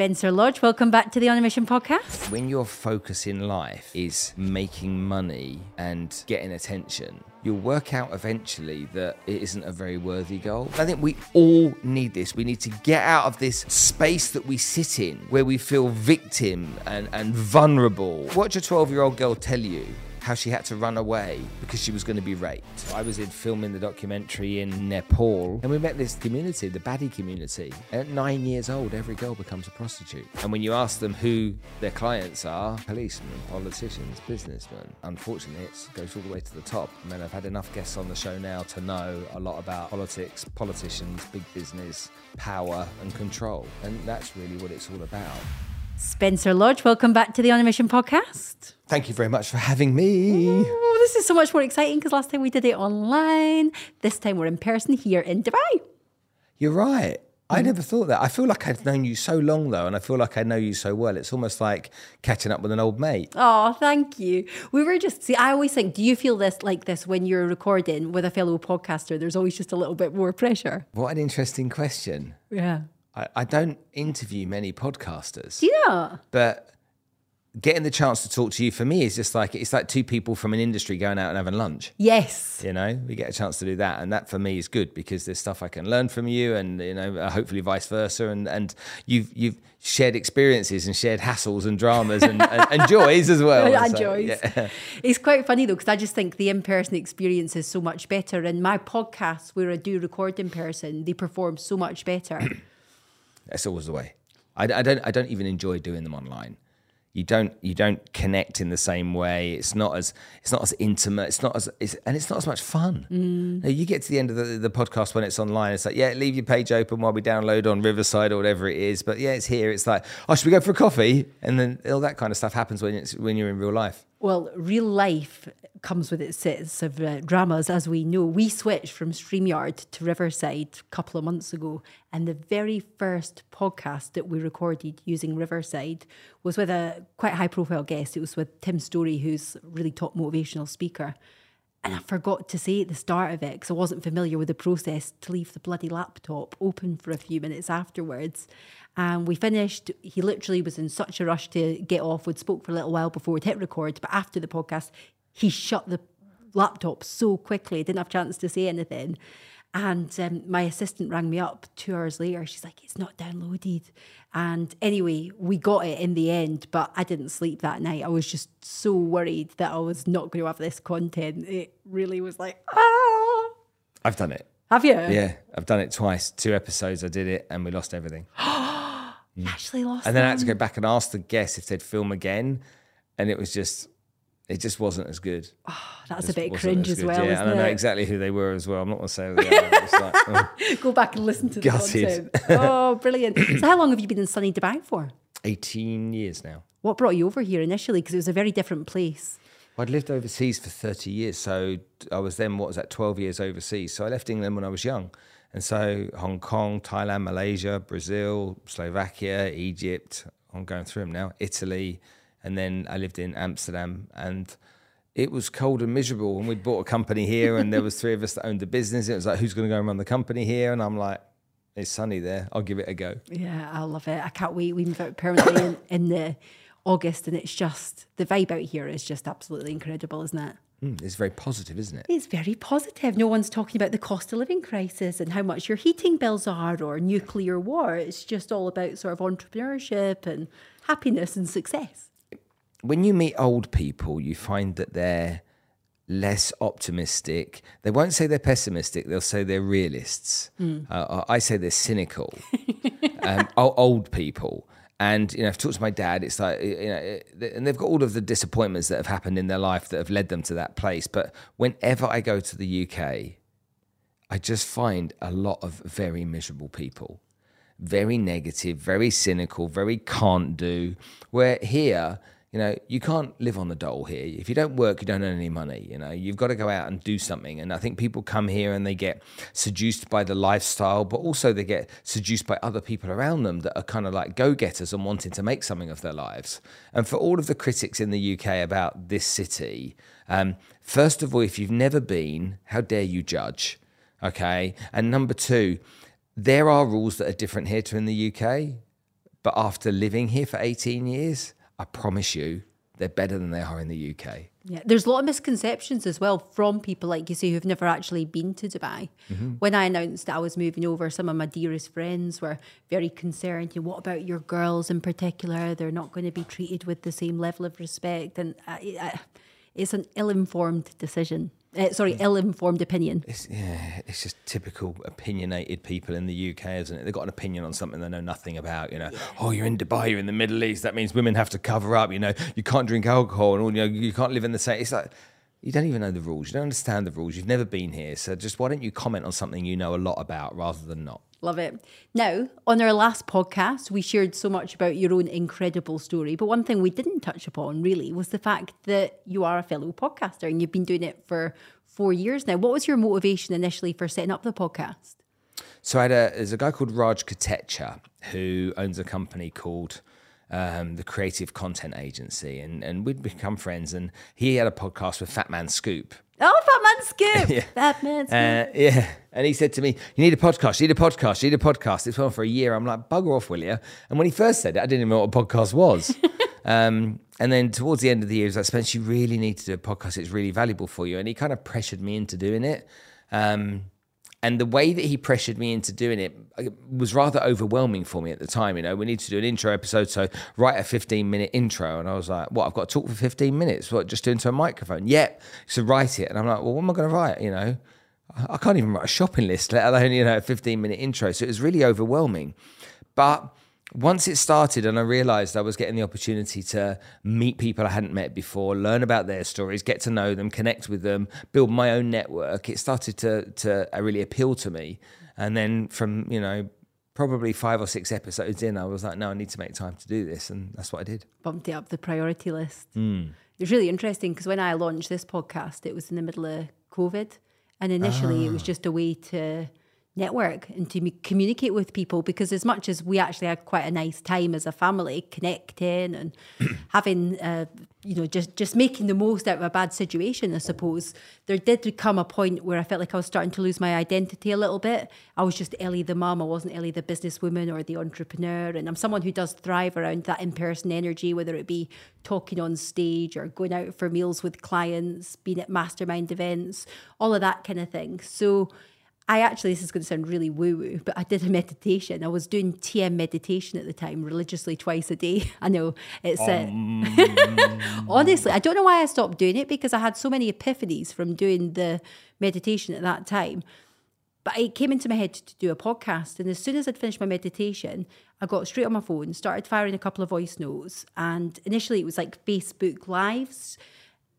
Spencer Lodge, welcome back to the On a Mission podcast. When your focus in life is making money and getting attention, you'll work out eventually that it isn't a very worthy goal. I think we all need this. We need to get out of this space that we sit in where we feel victim and, and vulnerable. Watch a 12 year old girl tell you how she had to run away because she was going to be raped. I was in filming the documentary in Nepal and we met this community, the Badi community. At nine years old, every girl becomes a prostitute. And when you ask them who their clients are, policemen, politicians, businessmen, unfortunately it goes all the way to the top. I mean, I've had enough guests on the show now to know a lot about politics, politicians, big business, power and control. And that's really what it's all about. Spencer Lodge, welcome back to the On a Mission podcast. Thank you very much for having me. Oh, this is so much more exciting because last time we did it online. This time we're in person here in Dubai. You're right. I mm. never thought that. I feel like I've known you so long though, and I feel like I know you so well. It's almost like catching up with an old mate. Oh, thank you. We were just see. I always think, do you feel this like this when you're recording with a fellow podcaster? There's always just a little bit more pressure. What an interesting question. Yeah. I, I don't interview many podcasters, Do you know? but getting the chance to talk to you for me is just like it's like two people from an industry going out and having lunch. Yes. You know, we get a chance to do that, and that for me is good because there's stuff I can learn from you, and you know, uh, hopefully vice versa. And and you've you've shared experiences and shared hassles and dramas and, and, and joys as well. and So, joys. yeah. It's quite funny though, because I just think the in person experience is so much better. And my podcasts, where I do record in person, they perform so much better. That's always the way. I, I don't. I don't even enjoy doing them online. You don't. You don't connect in the same way. It's not as. It's not as intimate. It's not as. It's, and it's not as much fun. Mm. Now, you get to the end of the, the podcast when it's online. It's like, yeah, leave your page open while we download on Riverside or whatever it is. But yeah, it's here. It's like, oh, should we go for a coffee? And then all that kind of stuff happens when it's when you're in real life. Well, real life comes with its sets of uh, dramas, as we know. We switched from StreamYard to Riverside a couple of months ago, and the very first podcast that we recorded using Riverside was with a quite high profile guest. It was with Tim Storey, who's really top motivational speaker. And I forgot to say at the start of it, because I wasn't familiar with the process, to leave the bloody laptop open for a few minutes afterwards. And we finished. He literally was in such a rush to get off. We'd spoke for a little while before we'd hit record, but after the podcast, he shut the laptop so quickly, didn't have a chance to say anything. And um, my assistant rang me up two hours later. She's like, it's not downloaded. And anyway, we got it in the end, but I didn't sleep that night. I was just so worried that I was not going to have this content. It really was like, ah. I've done it. Have you? Yeah, I've done it twice. Two episodes, I did it, and we lost everything. You actually lost And then I had to go back and ask the guests if they'd film again, and it was just, it just wasn't as good. Ah, that's a bit cringe as well, Yeah, and I know exactly who they were as well. I'm not going to say who they are. Like, oh, Go back and listen to the Gutted. content. Oh, brilliant. so how long have you been in sunny Dubai for? 18 years now. What brought you over here initially? Because it was a very different place. I'd lived overseas for 30 years. So I was then, what was that, 12 years overseas. So I left England when I was young. And so Hong Kong, Thailand, Malaysia, Brazil, Slovakia, Egypt, I'm going through them now, Italy. And then I lived in Amsterdam. And it was cold and miserable. And we'd bought a company here, and there was three of us that owned the business. It was like, who's going to go and run the company here? And I'm like, it's sunny there. I'll give it a go. Yeah, I love it. I can't wait. We move out permanently in, in the August, and it's just the vibe out here is just absolutely incredible, isn't it? Mm, it's very positive, isn't it? It's very positive. No one's talking about the cost of living crisis and how much your heating bills are or nuclear war. It's just all about sort of entrepreneurship and happiness and success. When you meet old people, you find that they're less optimistic. They won't say they're pessimistic. They'll say they're realists. Uh, I say they're cynical. um, old people. And you know, I've talked to my dad. It's like you know, and they've got all of the disappointments that have happened in their life that have led them to that place. But whenever I go to the UK, I just find a lot of very miserable people, very negative, very cynical, very can't do. Where here, you know, you can't live on the dole here. If you don't work, you don't earn any money. You know, you've got to go out and do something. And I think people come here and they get seduced by the lifestyle, but also they get seduced by other people around them that are kind of like go getters and wanting to make something of their lives. And for all of the critics in the UK about this city, um, first of all, if you've never been, how dare you judge? Okay. And number two, there are rules that are different here to in the UK. But after living here for 18 years, I promise you, they're better than they are in the UK. Yeah, there's a lot of misconceptions as well from people like you say who've never actually been to Dubai. Mm-hmm. When I announced that I was moving over, some of my dearest friends were very concerned. You know, what about your girls in particular? They're not going to be treated with the same level of respect, and I, I, it's an ill-informed decision. Uh, sorry, ill-informed opinion. It's, yeah, it's just typical opinionated people in the UK, isn't it? They've got an opinion on something they know nothing about. You know, yeah. oh, you're in Dubai, you're in the Middle East. That means women have to cover up. You know, you can't drink alcohol, and all. You know, you can't live in the same. It's like you don't even know the rules. You don't understand the rules. You've never been here, so just why don't you comment on something you know a lot about rather than not? Love it. Now, on our last podcast, we shared so much about your own incredible story. But one thing we didn't touch upon really was the fact that you are a fellow podcaster and you've been doing it for four years now. What was your motivation initially for setting up the podcast? So I had a, there's a guy called Raj Kotecha who owns a company called um, the Creative Content Agency, and, and we'd become friends. And he had a podcast with Fat Man Scoop, Oh, Fat Man Scoop. yeah. Fat Man Scoop. Uh, yeah. And he said to me, You need a podcast. You need a podcast. You need a podcast. It's on for a year. I'm like, Bugger off, will you? And when he first said it, I didn't even know what a podcast was. um, and then towards the end of the year, he was like, Spence, you really need to do a podcast. It's really valuable for you. And he kind of pressured me into doing it. Um, and the way that he pressured me into doing it uh, was rather overwhelming for me at the time. You know, we need to do an intro episode, so write a 15 minute intro. And I was like, what, I've got to talk for 15 minutes? What, just into a microphone? Yep. So write it. And I'm like, well, what am I going to write? You know, I can't even write a shopping list, let alone, you know, a 15 minute intro. So it was really overwhelming. But once it started and I realized I was getting the opportunity to meet people I hadn't met before, learn about their stories, get to know them, connect with them, build my own network, it started to to really appeal to me. And then from, you know, probably five or six episodes in, I was like, no, I need to make time to do this. And that's what I did. Bumped it up the priority list. Mm. It was really interesting because when I launched this podcast, it was in the middle of COVID. And initially, ah. it was ah. just a way to network and to communicate with people because as much as we actually had quite a nice time as a family connecting and having uh, you know just just making the most out of a bad situation i suppose. There did come a point where i felt like i was starting to lose my identity a little bit. I was just ellie the mum. I wasn't ellie the businesswoman or the entrepreneur. And i'm someone who does thrive around that in-person energy whether it be talking on stage or going out for meals with clients being at mastermind events all of that kind of thing. So I actually, this is going to sound really woo woo, but I did a meditation. I was doing TM meditation at the time, religiously twice a day. I know it's uh, um. honestly, I don't know why I stopped doing it because I had so many epiphanies from doing the meditation at that time. But it came into my head to do a podcast. And as soon as I'd finished my meditation, I got straight on my phone, started firing a couple of voice notes. And initially, it was like Facebook Lives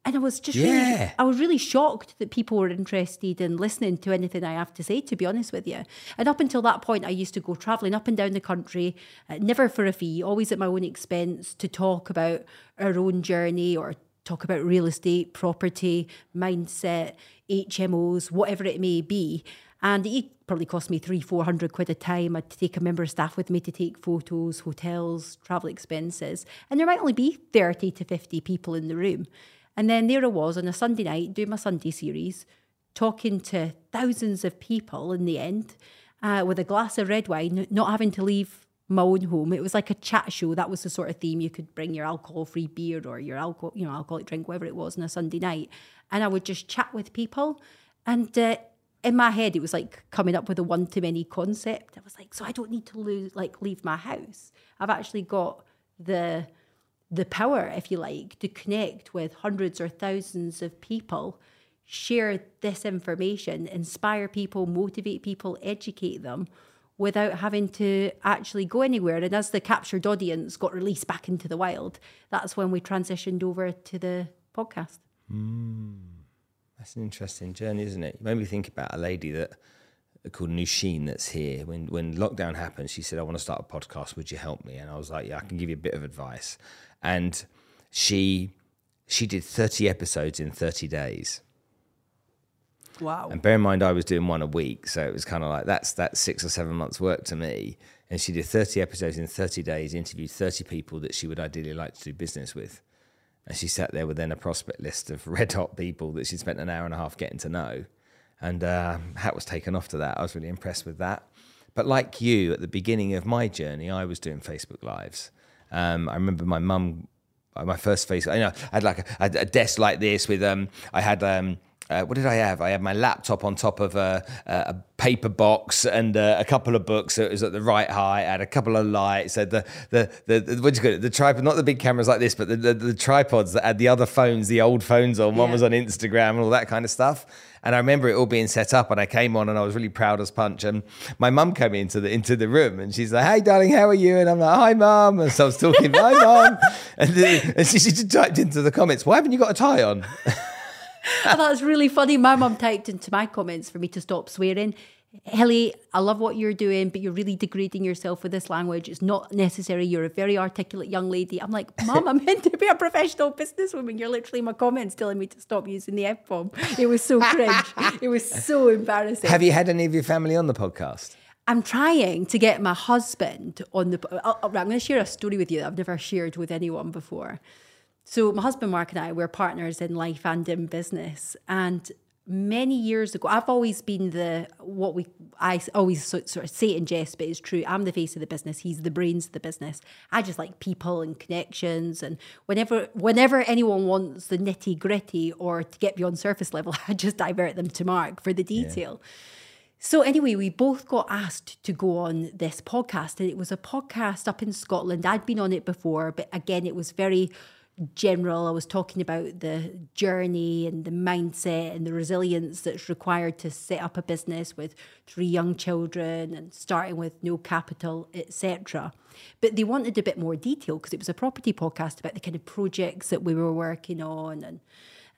and I was just yeah. really, I was really shocked that people were interested in listening to anything I have to say, to be honest with you. And up until that point, I used to go traveling up and down the country, uh, never for a fee, always at my own expense, to talk about our own journey or talk about real estate, property, mindset, HMOs, whatever it may be. And it probably cost me three, four hundred quid a time. I'd take a member of staff with me to take photos, hotels, travel expenses. And there might only be 30 to 50 people in the room. And then there I was on a Sunday night doing my Sunday series, talking to thousands of people in the end uh, with a glass of red wine, not having to leave my own home. It was like a chat show. That was the sort of theme. You could bring your alcohol-free beer or your alcohol, you know, alcoholic drink, whatever it was, on a Sunday night, and I would just chat with people. And uh, in my head, it was like coming up with a one-to-many concept. I was like, so I don't need to lose, like leave my house. I've actually got the the power, if you like, to connect with hundreds or thousands of people, share this information, inspire people, motivate people, educate them without having to actually go anywhere. And as the captured audience got released back into the wild, that's when we transitioned over to the podcast. Mm, that's an interesting journey, isn't it? You made me think about a lady that called Nusheen that's here. When when lockdown happened, she said, "I want to start a podcast. Would you help me?" And I was like, "Yeah, I can give you a bit of advice." And she she did 30 episodes in 30 days. Wow. And bear in mind I was doing one a week, so it was kind of like that's that's 6 or 7 months work to me. And she did 30 episodes in 30 days, interviewed 30 people that she would ideally like to do business with. And she sat there with then a prospect list of red hot people that she'd spent an hour and a half getting to know. And uh, hat was taken off to that. I was really impressed with that. But like you, at the beginning of my journey, I was doing Facebook Lives. Um, I remember my mum, my first face. I know I had like a, a desk like this with um, I had um. Uh, what did I have? I had my laptop on top of a, a paper box and uh, a couple of books. So it was at the right height. I had a couple of lights. Had the the the, the what do you call it? The tripod, not the big cameras like this, but the, the, the tripods that had the other phones, the old phones on. One Yeah. was on Instagram and all that kind of stuff. And I remember it all being set up, and I came on, and I was really proud as punch. And my mum came into the into the room, and she's like, "Hey, darling, how are you?" And I'm like, "Hi, mum." And so I was talking, "Hi, mum," and, then, and she, she just typed into the comments, "Why haven't you got a tie on?" I thought it was really funny. My mum typed into my comments for me to stop swearing. Ellie, I love what you're doing, but you're really degrading yourself with this language. It's not necessary. You're a very articulate young lady. I'm like, Mum, I'm meant to be a professional businesswoman. You're literally in my comments telling me to stop using the F bomb. It was so cringe. it was so embarrassing. Have you had any of your family on the podcast? I'm trying to get my husband on the. I'll- uh, uh, I'm going to share a story with you that I've never shared with anyone before. So, my husband Mark and I, we're partners in life and in business. And many years ago, I've always been the what we I always sort of say it in jest, but it's true. I'm the face of the business. He's the brains of the business. I just like people and connections. And whenever whenever anyone wants the nitty gritty or to get beyond surface level, I just divert them to Mark for the detail. So anyway, we both got asked to go on this podcast, and it was a podcast up in Scotland. I'd been on it before, but again, it was very general. I was talking about the journey and the mindset and the resilience that's required to set up a business with three young children and starting with no capital, etc. But they wanted a bit more detail because it was a property podcast about the kind of projects that we were working on and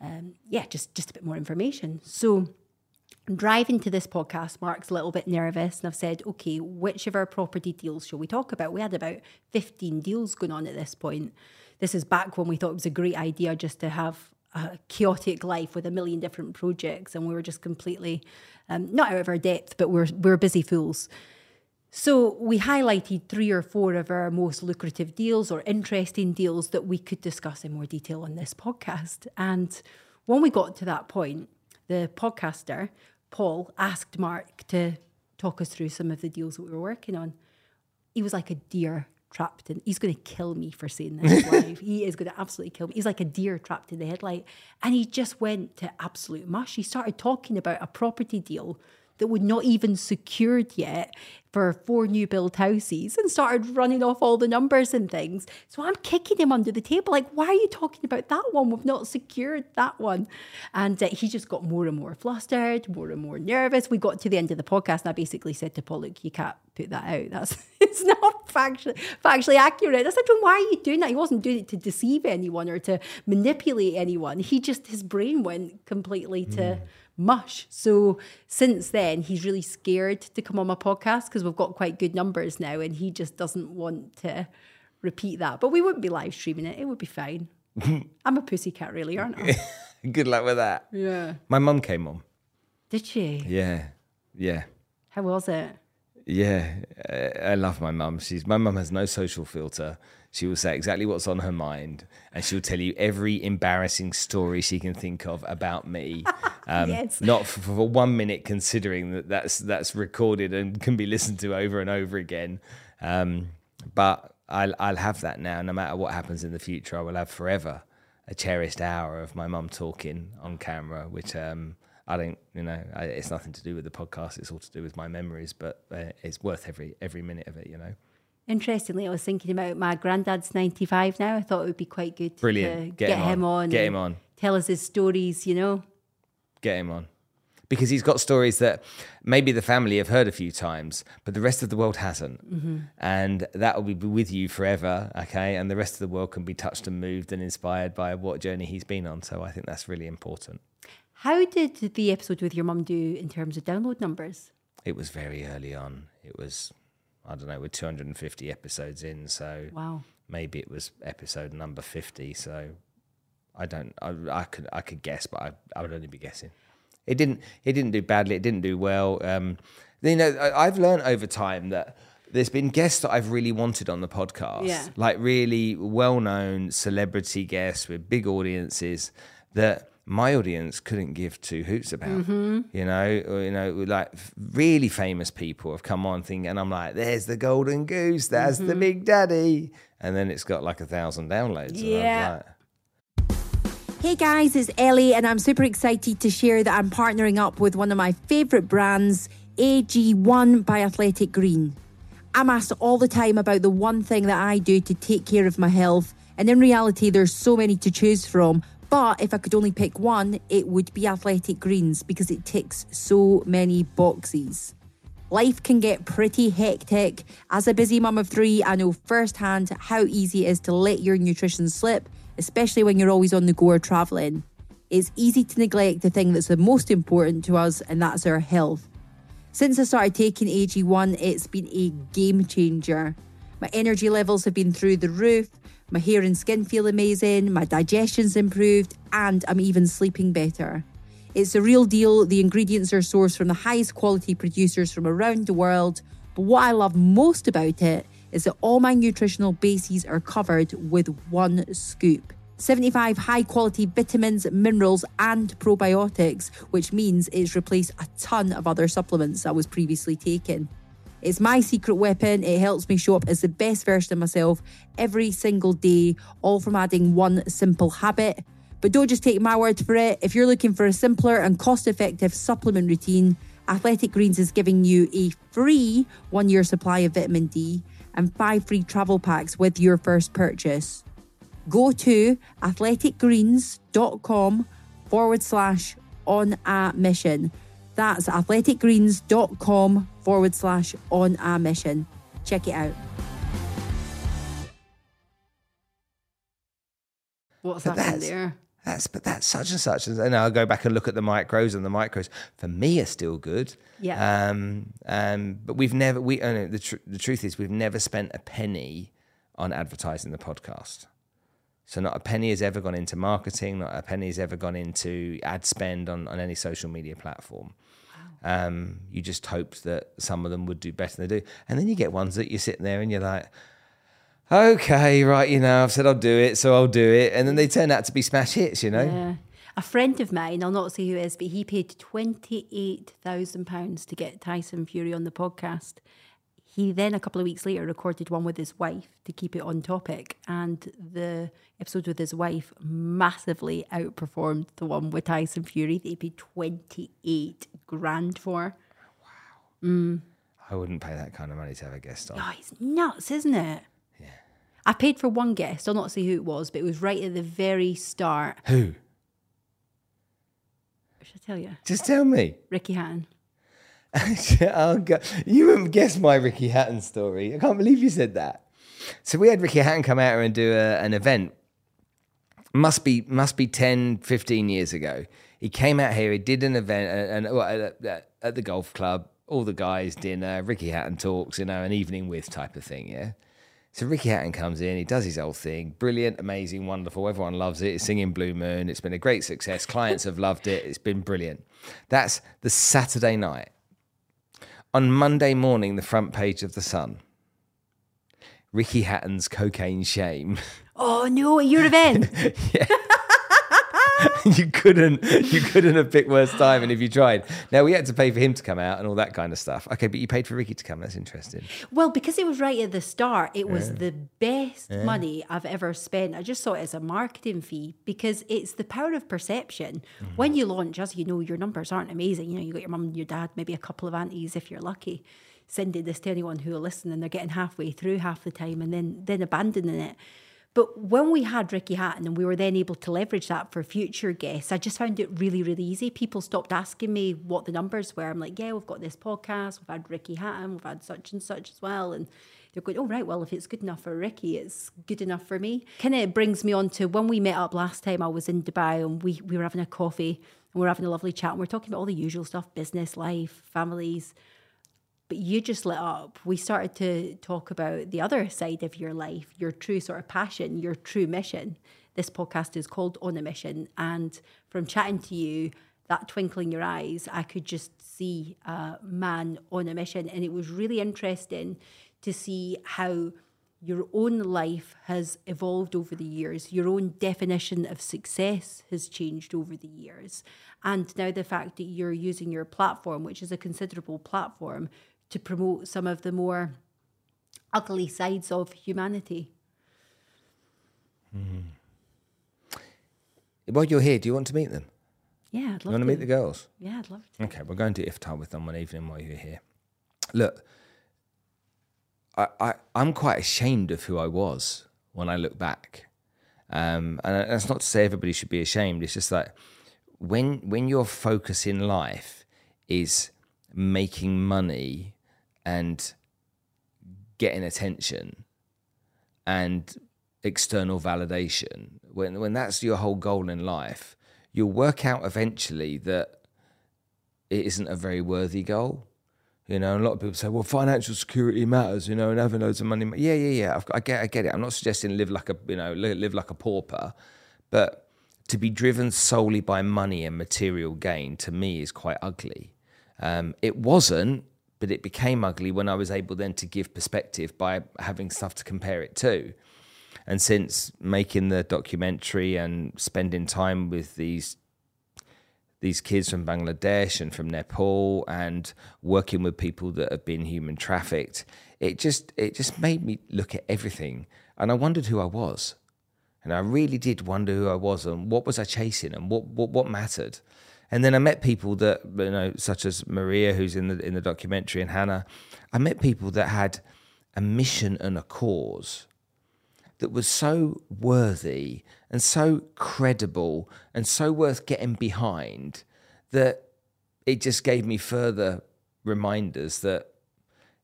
um, yeah, just just a bit more information. So driving to this podcast. Mark's a little bit nervous, and I've said, okay, which of our property deals shall we talk about? We had about 15 deals going on at this point. This is back when we thought it was a great idea just to have a chaotic life with a million different projects, and we were just completely um, not out of our depth, but we're we're busy fools. So we highlighted three or four of our most lucrative deals or interesting deals that we could discuss in more detail on this podcast. And when we got to that point, the podcaster, Paul, asked Mark to talk us through some of the deals that we were working on. He was like a deer trapped in, he's going to kill me for saying this live. He is going to absolutely kill me. He's like a deer trapped in the headlight. And he just went to absolute mush. He started talking about a property deal that would not even secured yet for four new build houses and started running off all the numbers and things. So I'm kicking him under the table, like, why are you talking about that one? We've not secured that one. And uh, he just got more and more flustered, more and more nervous. We got to the end of the podcast and I basically said to Paul, look, you can't put that out. That's it's not factually, factually accurate. I said to him, why are you doing that? He wasn't doing it to deceive anyone or to manipulate anyone. He just, his brain went completely to mush. So since then, he's really scared to come on my podcast because we've got quite good numbers now, and he just doesn't want to repeat that. But we wouldn't be live streaming it; it would be fine. I'm a pussycat, really, aren't I? Good luck with that. yeah. My mum came on. Did she? Yeah, yeah. How was it? Yeah, I love my mum. She's my mum has no social filter. She will say exactly what's on her mind, and she'll tell you every embarrassing story she can think of about me. Um, Yes. Not for, for one minute, considering that that's that's recorded and can be listened to over and over again. Um, but I'll I'll have that now. No matter what happens in the future, I will have forever a cherished hour of my mum talking on camera, which um, I don't, you know, I, it's nothing to do with the podcast. It's all to do with my memories, but uh, it's worth every every minute of it, you know. Interestingly, I was thinking about my granddad's 95 now. I thought it would be quite good Brilliant. to Get get, him him on. on. Get him on. Tell us his stories, you know. Get him on. Because he's got stories that maybe the family have heard a few times, but the rest of the world hasn't. Mm-hmm. And that will be with you forever, okay? And the rest of the world can be touched and moved and inspired by what journey he's been on. So I think that's really important. How did the episode with your mum do in terms of download numbers? It was very early on. It was, I don't know, we're 250 episodes in. So Wow. maybe it was episode number 50 so i don't i, I could i could guess but I, I would only be guessing it didn't it didn't do badly it didn't do well um you know I, i've learned over time that there's been guests that i've really wanted on the podcast Yeah. like really well-known celebrity guests with big audiences that my audience couldn't give two hoots about. Mm-hmm. You know, or, you know, like really famous people have come on thinking, and I'm like, "There's the golden goose. That's Mm-hmm. the big daddy," and then it's got like a thousand downloads. and I'm Yeah. like, Hey guys, it's Ellie, and I'm super excited to share that I'm partnering up with one of my favourite brands, AG1 by Athletic Green. I'm asked all the time about the one thing that I do to take care of my health, and in reality, there's so many to choose from. But if I could only pick one, it would be Athletic Greens because it ticks so many boxes. Life can get pretty hectic. As a busy mum of three, I know firsthand how easy it is to let your nutrition slip, especially when you're always on the go or travelling. It's easy to neglect the thing that's the most important to us, and that's our health. Since I started taking AG1, it's been a game changer. My energy levels have been through the roof, my hair and skin feel amazing, my digestion's improved, and I'm even sleeping better. It's the real deal. The ingredients are sourced from the highest quality producers from around the world. But what I love most about it is that all my nutritional bases are covered with one scoop. 75 high quality vitamins, minerals, and probiotics, which means it's replaced a ton of other supplements I was previously taking. It's my secret weapon. It helps me show up as the best version of myself every single day, all from adding one simple habit. But don't just take my word for it. If you're looking for a simpler and cost effective supplement routine, Athletic Greens is giving you a free one year supply of vitamin D and five free travel packs with your first purchase. Go to athleticgreens.com forward slash on a mission. That's athleticgreens.com forward slash on a mission. Check it out. What's But happening that's- there? That's but that's such and such, and then I'll go back and look at the micros, and the micros for me are still good. Yeah. Um. Um. But we've never we. Oh no, the tr- the truth is we've never spent a penny on advertising the podcast. So not a penny has ever gone into marketing. Not a penny has ever gone into ad spend on on any social media platform. Um, you just hoped that some of them would do better than they do, and then you get ones that you're sitting there and you're like, okay, right, you know, I've said I'll do it, so I'll do it, and then they turn out to be smash hits, you know. Yeah. A friend of mine, I'll not say who it is, but he paid £28,000 to get Tyson Fury on the podcast. He then, a couple of weeks later, recorded one with his wife to keep it on topic. And the episode with his wife massively outperformed the one with Tyson Fury. They paid 28 grand for. Wow. Mm. I wouldn't pay that kind of money to have a guest on. Oh, it's nuts, isn't it? Yeah. I paid for one guest. I'll not say who it was, but it was right at the very start. Who? Should I tell you? Just tell me. Ricky Hatton. oh, God. You wouldn't guess my Ricky Hatton story. I can't believe you said that. So we had Ricky Hatton come out and do a, an event. Must be must be 10, 15 years ago. He came out here. He did an event and, and at the golf club. All the guys dinner. Ricky Hatton talks. You know, an evening with type of thing. Yeah. So Ricky Hatton comes in, he does his whole thing. Brilliant, amazing, wonderful. Everyone loves it. It's singing Blue Moon. It's been a great success. Clients have loved it. It's been brilliant. That's the Saturday night. On Monday morning, the front page of The Sun. Ricky Hatton's cocaine shame. Oh no, at your event. you couldn't you couldn't have picked worse time and if you tried. Now we had to pay for him to come out and all that kind of stuff. Okay, but you paid for Ricky to come. That's interesting. Well, because it was right at the start, it was the best money I've ever spent. I just saw it as a marketing fee because it's the power of perception. Mm-hmm. When you launch, as you know, your numbers aren't amazing. You know, you got your mum and your dad, maybe a couple of aunties if you're lucky, sending this to anyone who will listen and they're getting halfway through half the time and then then abandoning it. But when we had Ricky Hatton and we were then able to leverage that for future guests, I just found it really, really easy. People stopped asking me what the numbers were. I'm like, yeah, we've got this podcast, we've had Ricky Hatton, we've had such and such as well. And they're going, oh, right, well, if it's good enough for Ricky, it's good enough for me. Kind of brings me on to when we met up last time, I was in Dubai and we, we were having a coffee and we're having a lovely chat and we are talking about all the usual stuff business, life, families but you just lit up. We started to talk about the other side of your life, your true sort of passion, your true mission. This podcast is called On a Mission. And from chatting to you, that twinkle in your eyes, I could just see a man on a mission. And it was really interesting to see how your own life has evolved over the years, your own definition of success has changed over the years. And now the fact that you're using your platform, which is a considerable platform, to promote some of the more ugly sides of humanity. Mm. While you're here, do you want to meet them? Yeah, I'd love you want to meet the girls? Yeah, I'd love to. Okay, we're going to iftar with them one evening while you're here. Look, I, I, I'm quite ashamed of who I was when I look back. Um, and that's not to say everybody should be ashamed. It's just that when when your focus in life is making money and getting attention and external validation, when when that's your whole goal in life, you'll work out eventually that it isn't a very worthy goal. You know, a lot of people say, "Well, financial security matters," you know, and having loads of money. Yeah, yeah, yeah. I've, I get, I get it. I'm not suggesting live like a, you know, live, like a pauper, but to be driven solely by money and material gain to me is quite ugly. Um, it wasn't, but it became ugly when I was able then to give perspective by having stuff to compare it to. And since making the documentary and spending time with these these kids from Bangladesh and from Nepal and working with people that have been human trafficked, it just it just made me look at everything and I wondered who I was. And I really did wonder who I was and what was I chasing and what what, what mattered. And then I met people that you know, such as Maria, who's in the in the documentary, and Hannah. I met people that had a mission and a cause that was so worthy and so credible and so worth getting behind that it just gave me further reminders that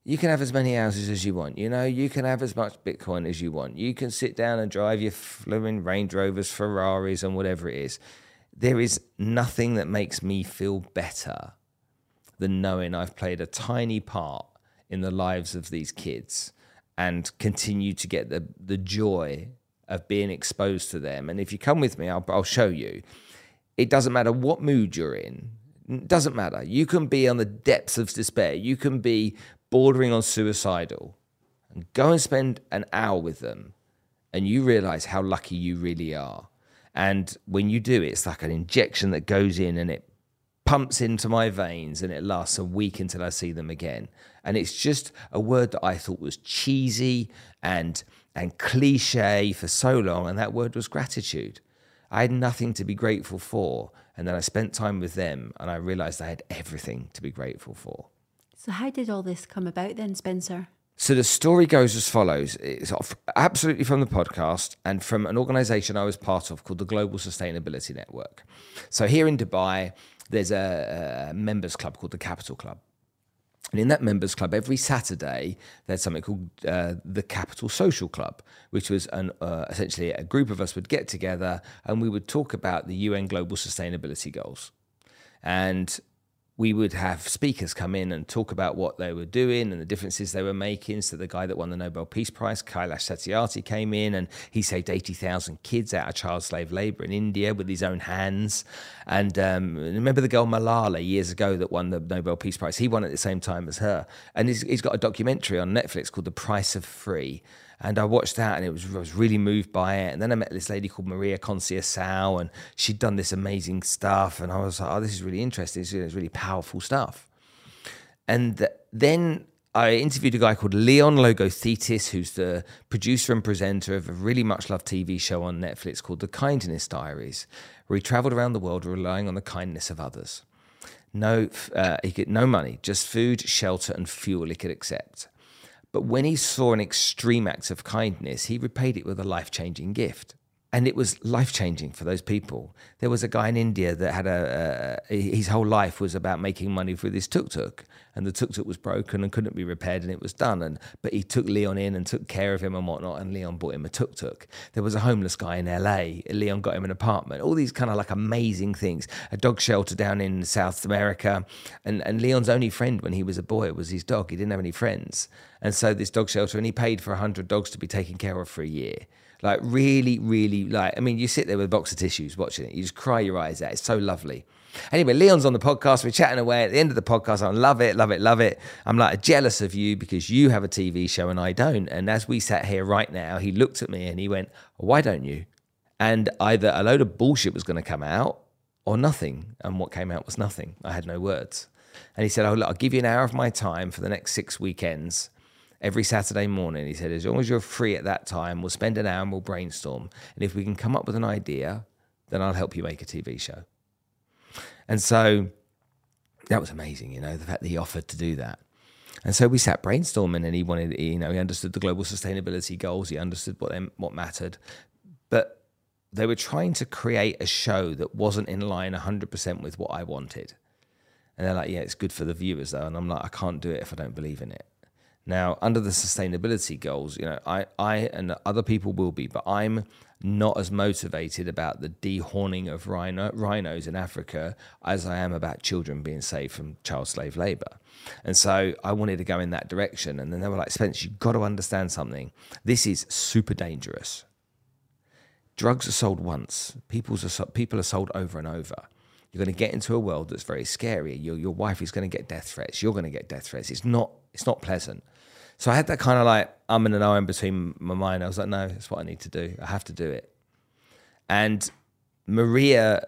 you can have as many houses as you want. You know, you can have as much Bitcoin as you want. You can sit down and drive your fluent Range Rovers, Ferraris, and whatever it is. There is nothing that makes me feel better than knowing I've played a tiny part in the lives of these kids and continue to get the the joy of being exposed to them. And if you come with me, I'll, I'll show you. It doesn't matter what mood you're in. It doesn't matter. You can be on the depths of despair. You can be bordering on suicidal. And go and spend an hour with them, and you realize how lucky you really are. And when you do, it, it's like an injection that goes in and it pumps into my veins and it lasts a week until I see them again. And it's just a word that I thought was cheesy and and cliche for so long, and that word was gratitude. I had nothing to be grateful for, and then I spent time with them, and I realized I had everything to be grateful for. So, how did all this come about then, Spencer? So the story goes as follows. It's absolutely from the podcast and from an organization I was part of called the Global Sustainability Network. So here in Dubai, there's a, a members club called the Capital Club. And in that members club, every Saturday, there's something called uh, the Capital Social Club, which was an, uh, essentially a group of us would get together and we would talk about the UN Global Sustainability Goals. And we would have speakers come in and talk about what they were doing and the differences they were making. So the guy that won the Nobel Peace Prize, Kailash Satyarthi, came in and he saved 80,000 kids out of child slave labor in India with his own hands. And um, remember the girl Malala years ago that won the Nobel Peace Prize? He won at the same time as her. And he's, he's got a documentary on Netflix called The Price of Free. And I watched that and it was, I was really moved by it. And then I met this lady called Maria Conceição and she'd done this amazing stuff. And I was like, oh, this is really interesting. It's really powerful stuff. And then I interviewed a guy called Leon Logothetis, who's the producer and presenter of a really much loved TV show on Netflix called The Kindness Diaries, where he traveled around the world relying on the kindness of others. No, uh, he get no money, just food, shelter, and fuel he could accept. But when he saw an extreme act of kindness, he repaid it with a life changing gift. And it was life changing for those people. There was a guy in India that had a, his whole life was about making money for this tuk tuk, and the tuk tuk was broken and couldn't be repaired, and it was done. And but he took Leon in and took care of him and whatnot, and Leon bought him a tuk tuk. There was a homeless guy in L.A. Leon got him an apartment. All these kind of like amazing things. A dog shelter down in South America, and and Leon's only friend when he was a boy was his dog. He didn't have any friends And so this dog shelter, and he paid for 100 dogs to be taken care of for a year. Like, really, really, like, I mean, you sit there with a box of tissues watching it, you just cry your eyes out. It's so lovely. Anyway, Leon's on the podcast. We're chatting away. At the end of the podcast, I love it, love it, love it. I'm like jealous of you because you have a TV show and I don't. And as we sat here right now, he looked at me and he went, Why don't you? And either a load of bullshit was going to come out or nothing. And what came out was nothing. I had no words. And he said, Oh, look, I'll give you an hour of my time for the next six weekends every Saturday morning. He said, As long as you're free at that time, we'll spend an hour and we'll brainstorm. And if we can come up with an idea, then I'll help you make a TV show. And so that was amazing, you know, the fact that he offered to do that. And so we sat brainstorming, and he wanted, you know, he understood the global sustainability goals, he understood what what mattered, but they were trying to create a show that wasn't in line 100% with what I wanted. And they're like, yeah, it's good for the viewers though, and I'm like, I can't do it if I don't believe in it. Now, under the sustainability goals, you know, I, I and other people will be, but I'm not as motivated about the dehorning of rhino, rhinos in Africa as I am about children being saved from child slave labor. And so I wanted to go in that direction. And then they were like, Spence, you've got to understand something. This is super dangerous. Drugs are sold once, People's are, people are sold over and over. You're going to get into a world that's very scary. Your, your wife is going to get death threats. You're going to get death threats. It's not, it's not pleasant. So I had that kind of like um and an oh in between my mind. I was like, no, that's what I need to do. I have to do it. And Maria,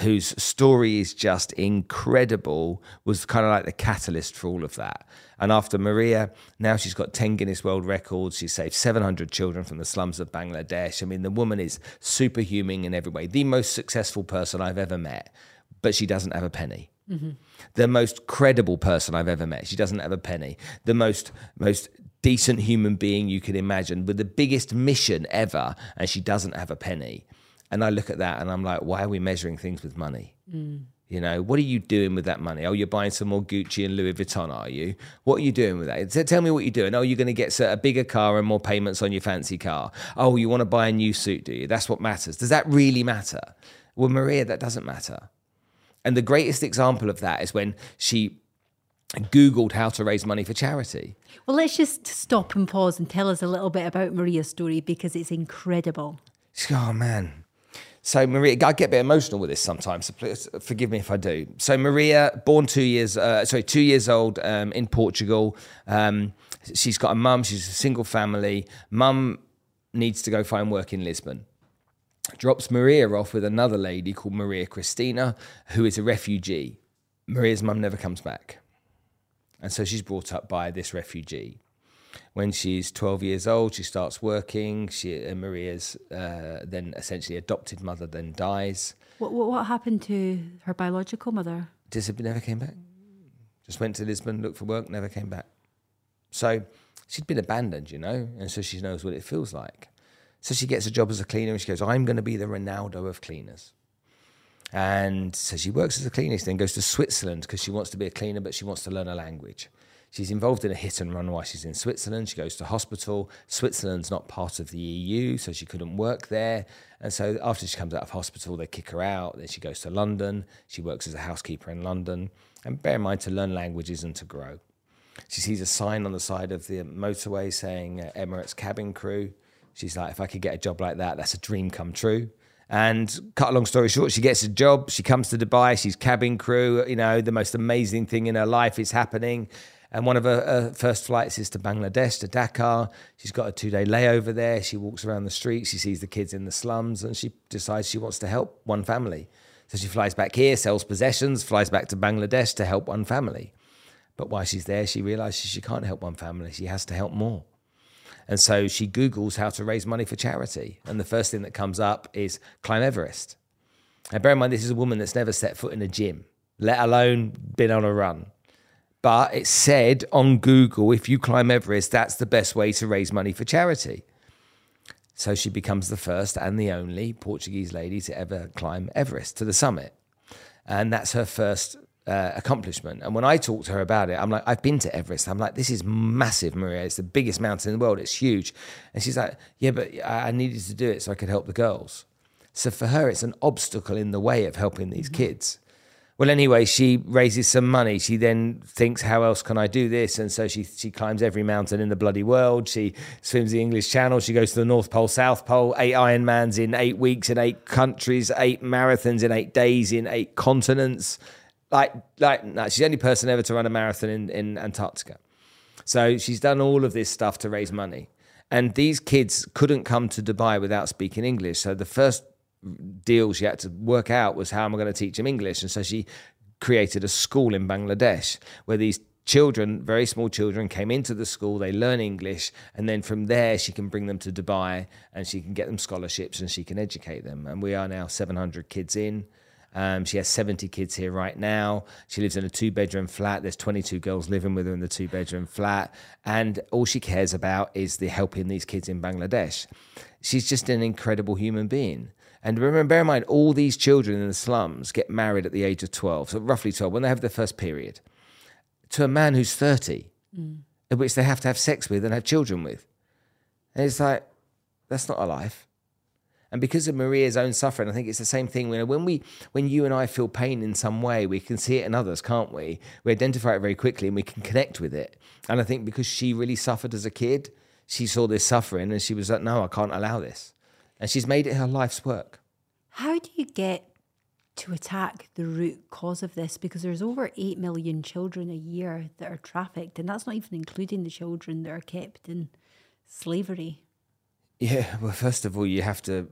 whose story is just incredible, was kind of like the catalyst for all of that. And after Maria, now she's got 10 Guinness World Records. She saved 700 children from the slums of Bangladesh. I mean, the woman is superhuman in every way, the most successful person I've ever met, but she doesn't have a penny. Mm-hmm. The most credible person I've ever met. She doesn't have a penny. The most most decent human being you can imagine with the biggest mission ever, and she doesn't have a penny. And I look at that and I'm like, why are we measuring things with money? Mm. You know, what are you doing with that money? Oh, you're buying some more Gucci and Louis Vuitton, are you? What are you doing with that? Tell me what you're doing. Oh, you're going to get a bigger car and more payments on your fancy car. Oh, you want to buy a new suit, do you? That's what matters. Does that really matter? Well, Maria, that doesn't matter. And the greatest example of that is when she Googled how to raise money for charity. Well, let's just stop and pause and tell us a little bit about Maria's story because it's incredible. Oh, man. So, Maria, I get a bit emotional with this sometimes, so please forgive me if I do. So, Maria, born two years, uh, sorry, two years old um, in Portugal. Um, she's got a mum, she's a single family. Mum needs to go find work in Lisbon drops Maria off with another lady called Maria Christina, who is a refugee. Maria's mum never comes back. And so she's brought up by this refugee. When she's 12 years old, she starts working. She, uh, Maria's uh, then essentially adopted mother then dies. What, what, what happened to her biological mother? Disappeared, never came back. Just went to Lisbon, looked for work, never came back. So she'd been abandoned, you know, and so she knows what it feels like. So she gets a job as a cleaner and she goes, I'm going to be the Ronaldo of cleaners. And so she works as a cleaner, then goes to Switzerland because she wants to be a cleaner, but she wants to learn a language. She's involved in a hit and run while she's in Switzerland. She goes to hospital. Switzerland's not part of the EU, so she couldn't work there. And so after she comes out of hospital, they kick her out. Then she goes to London. She works as a housekeeper in London. And bear in mind to learn languages and to grow. She sees a sign on the side of the motorway saying uh, Emirates cabin crew. She's like, if I could get a job like that, that's a dream come true. And cut a long story short, she gets a job. She comes to Dubai. She's cabin crew. You know, the most amazing thing in her life is happening. And one of her, her, first flights is to Bangladesh, to Dhaka. She's got a two day layover there. She walks around the streets. She sees the kids in the slums and she decides she wants to help one family. So she flies back here, sells possessions, flies back to Bangladesh to help one family. But while she's there, she realizes she can't help one family. She has to help more. And so she Googles how to raise money for charity. And the first thing that comes up is climb Everest. And bear in mind, this is a woman that's never set foot in a gym, let alone been on a run. But it said on Google, if you climb Everest, that's the best way to raise money for charity. So she becomes the first and the only Portuguese lady to ever climb Everest to the summit. And that's her first uh, accomplishment. And when I talk to her about it, I'm like, I've been to Everest. I'm like, this is massive, Maria. It's the biggest mountain in the world. It's huge. And she's like, yeah, but I needed to do it so I could help the girls. So for her, it's an obstacle in the way of helping these mm-hmm. kids. well, anyway, she raises some money. She then thinks, how else can I do this? And so she she climbs every mountain in the bloody world. She swims the English Channel. She goes to the North Pole, South Pole, eight Ironmans in eight weeks in eight countries, eight marathons in eight days in eight continents. Like, like, no, she's the only person ever to run a marathon in, in Antarctica. So she's done all of this stuff to raise money. And these kids couldn't come to Dubai without speaking English. So the first deal she had to work out was how am I going to teach them English? And so she created a school in Bangladesh where these children, very small children, came into the school, they learn English, and then from there she can bring them to Dubai and she can get them scholarships and she can educate them. And we are now 700 kids in. Um, she has 70 kids here right now. She lives in a two bedroom flat. There's 22 girls living with her in the two bedroom flat. And all she cares about is the helping these kids in Bangladesh. She's just an incredible human being. And remember, bear in mind, all these children in the slums get married at the age of 12, so roughly 12, when they have their first period, to a man who's 30, mm. which they have to have sex with and have children with. And it's like, that's not a life. And because of Maria's own suffering, I think it's the same thing. When we, when you and I feel pain in some way, we can see it in others, can't we? We identify it very quickly and we can connect with it. And I think because she really suffered as a kid, she saw this suffering and she was like, "No, I can't allow this." and she's made it her life's work. How do you get to attack the root cause of this? Because there's over 8 million children a year that are trafficked, and that's not even including the children that are kept in slavery. Yeah, well, first of all, you have to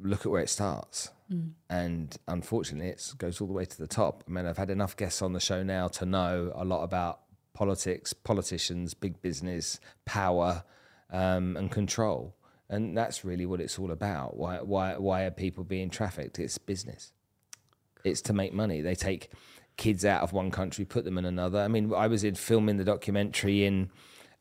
look at where it starts. Mm. And unfortunately, it goes all the way to the top. I mean, I've had enough guests on the show now to know a lot about politics, politicians, big business, power, um, and control. And that's really what it's all about. Why, why, why are people being trafficked? It's business. It's to make money. They take kids out of one country, put them in another. I mean, I was in filming the documentary in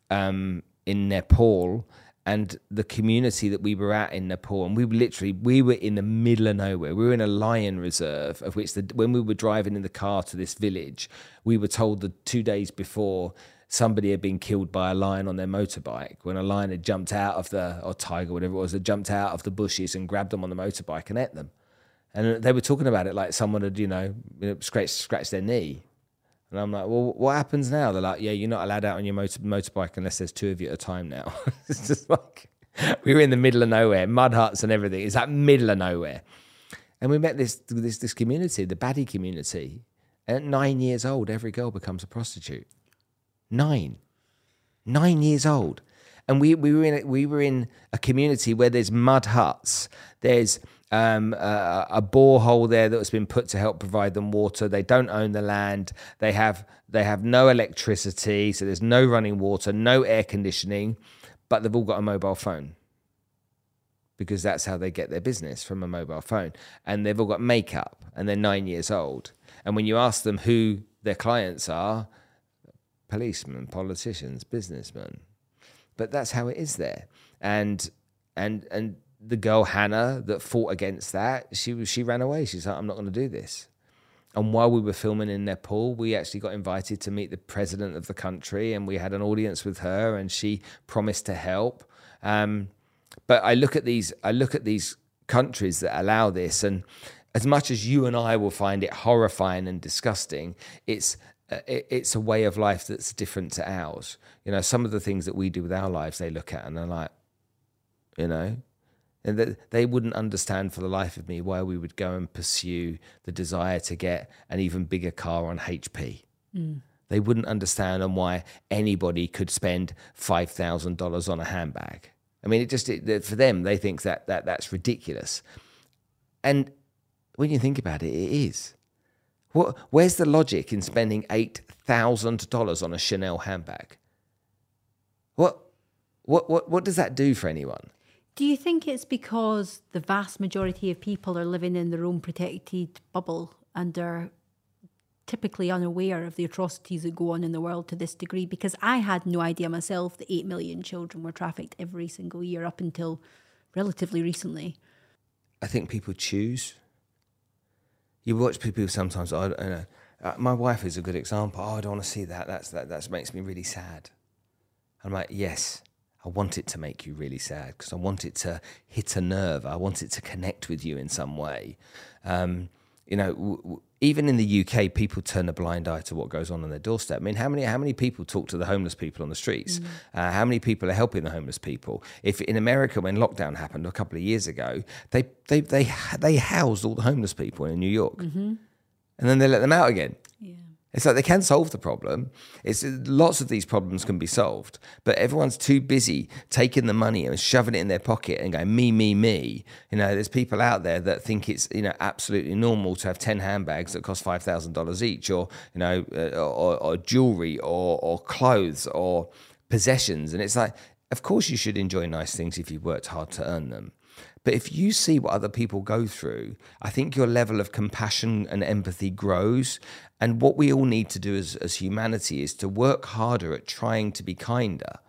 um, in Nepal, and the community that we were at in Nepal, and we were literally we were in the middle of nowhere. We were in a lion reserve, of which the, when we were driving in the car to this village, we were told that two days before somebody had been killed by a lion on their motorbike when a lion had jumped out of the or tiger whatever it was had jumped out of the bushes and grabbed them on the motorbike and ate them and they were talking about it like someone had you know scratched scratched their knee and I'm like, well, what happens now? They're like, yeah, you're not allowed out on your motor- motorbike unless there's two of you at a time now. it's just like we were in the middle of nowhere, mud huts and everything. It's that middle of nowhere, and we met this this this community, the Badi community. And at nine years old, every girl becomes a prostitute. Nine. Nine years old. And we, we, were in a, we were in a community where there's mud huts. There's um, a, a borehole there that's been put to help provide them water. They don't own the land. They have they have no electricity, so there's no running water, no air conditioning, but they've all got a mobile phone because that's how they get their business from a mobile phone. And they've all got makeup, and they're nine years old. And when you ask them who their clients are, policemen, politicians, businessmen. But that's how it is there. And and and the girl Hannah that fought against that, she she ran away. She's like, I'm not going to do this. And while we were filming in Nepal, we actually got invited to meet the president of the country, and we had an audience with her, and she promised to help. Um, but I look at these, I look at these countries that allow this, and as much as you and I will find it horrifying and disgusting, it's uh, it's a way of life that's different to ours. You know, some of the things that we do with our lives, they look at and they're like, you know, and that they wouldn't understand for the life of me why we would go and pursue the desire to get an even bigger car on HP. Mm. They wouldn't understand on why anybody could spend five thousand dollars on a handbag. I mean, it just it, for them, they think that that that's ridiculous. And when you think about it, it is. What, where's the logic in spending $8,000 on a Chanel handbag? What, what, what, what does that do for anyone? Do you think it's because the vast majority of people are living in their own protected bubble and are typically unaware of the atrocities that go on in the world to this degree? Because I had no idea myself that 8 million children were trafficked every single year up until relatively recently. I think people choose you watch people sometimes. I, uh, uh, my wife is a good example. Oh, I don't want to see that. That's that. That makes me really sad. I'm like, yes, I want it to make you really sad because I want it to hit a nerve. I want it to connect with you in some way. Um, you know, w- w- even in the UK, people turn a blind eye to what goes on on their doorstep. I mean, how many how many people talk to the homeless people on the streets? Mm. Uh, how many people are helping the homeless people? If in America, when lockdown happened a couple of years ago, they they they they housed all the homeless people in New York, mm-hmm. and then they let them out again. Yeah. It's like they can solve the problem. It's lots of these problems can be solved, but everyone's too busy taking the money and shoving it in their pocket and going me, me, me. You know, there's people out there that think it's you know absolutely normal to have ten handbags that cost five thousand dollars each, or you know, uh, or, or jewelry, or or clothes, or possessions, and it's like, of course you should enjoy nice things if you've worked hard to earn them. But if you see what other people go through, I think your level of compassion and empathy grows. And what we all need to do as, as humanity is to work harder at trying to be kinder.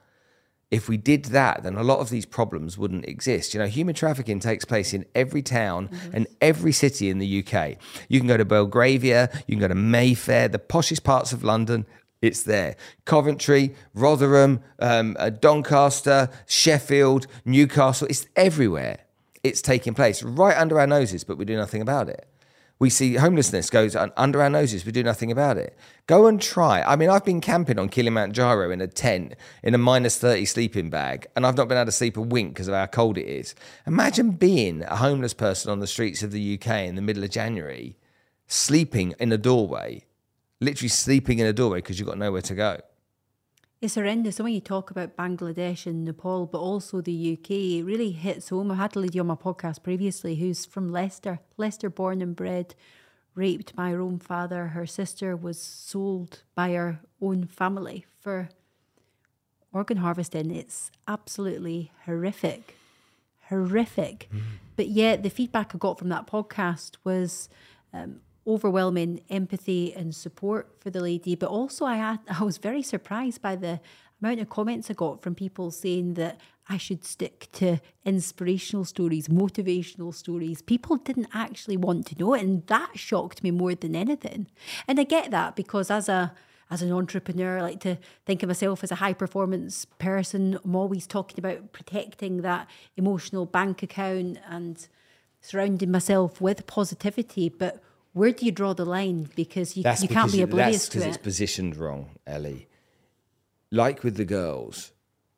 If we did that, then a lot of these problems wouldn't exist. You know, human trafficking takes place in every town mm-hmm. and every city in the UK. You can go to Belgravia, you can go to Mayfair, the poshest parts of London, it's there. Coventry, Rotherham, um, uh, Doncaster, Sheffield, Newcastle, it's everywhere it's taking place right under our noses, but we do nothing about it. We see homelessness goes under our noses, we do nothing about it. Go and try. I mean, I've been camping on Kilimanjaro in a tent in a minus 30 sleeping bag, and I've not been able to sleep a wink because of how cold it is. Imagine being a homeless person on the streets of the UK in the middle of January, sleeping in a doorway, literally sleeping in a doorway because you've got nowhere to go. It's horrendous. And when you talk about Bangladesh and Nepal, but also the UK, it really hits home. I had a lady on my podcast previously who's from Leicester, Leicester born and bred, raped by her own father. Her sister was sold by her own family for organ harvesting. It's absolutely horrific. Horrific. Mm. But yet, the feedback I got from that podcast was um, overwhelming empathy and support for the lady. But also, I had, I was very surprised by the amount of comments I got from people saying that I should stick to inspirational stories, motivational stories. People didn't actually want to know it, and that shocked me more than anything. And I get that because as a as an entrepreneur, I like to think of myself as a high performance person. I'm always talking about protecting that emotional bank account and surrounding myself with positivity. But where do you draw the line? Because you, that's you can't be oblivious to it. That's because it's positioned wrong, Ellie. Like with the girls,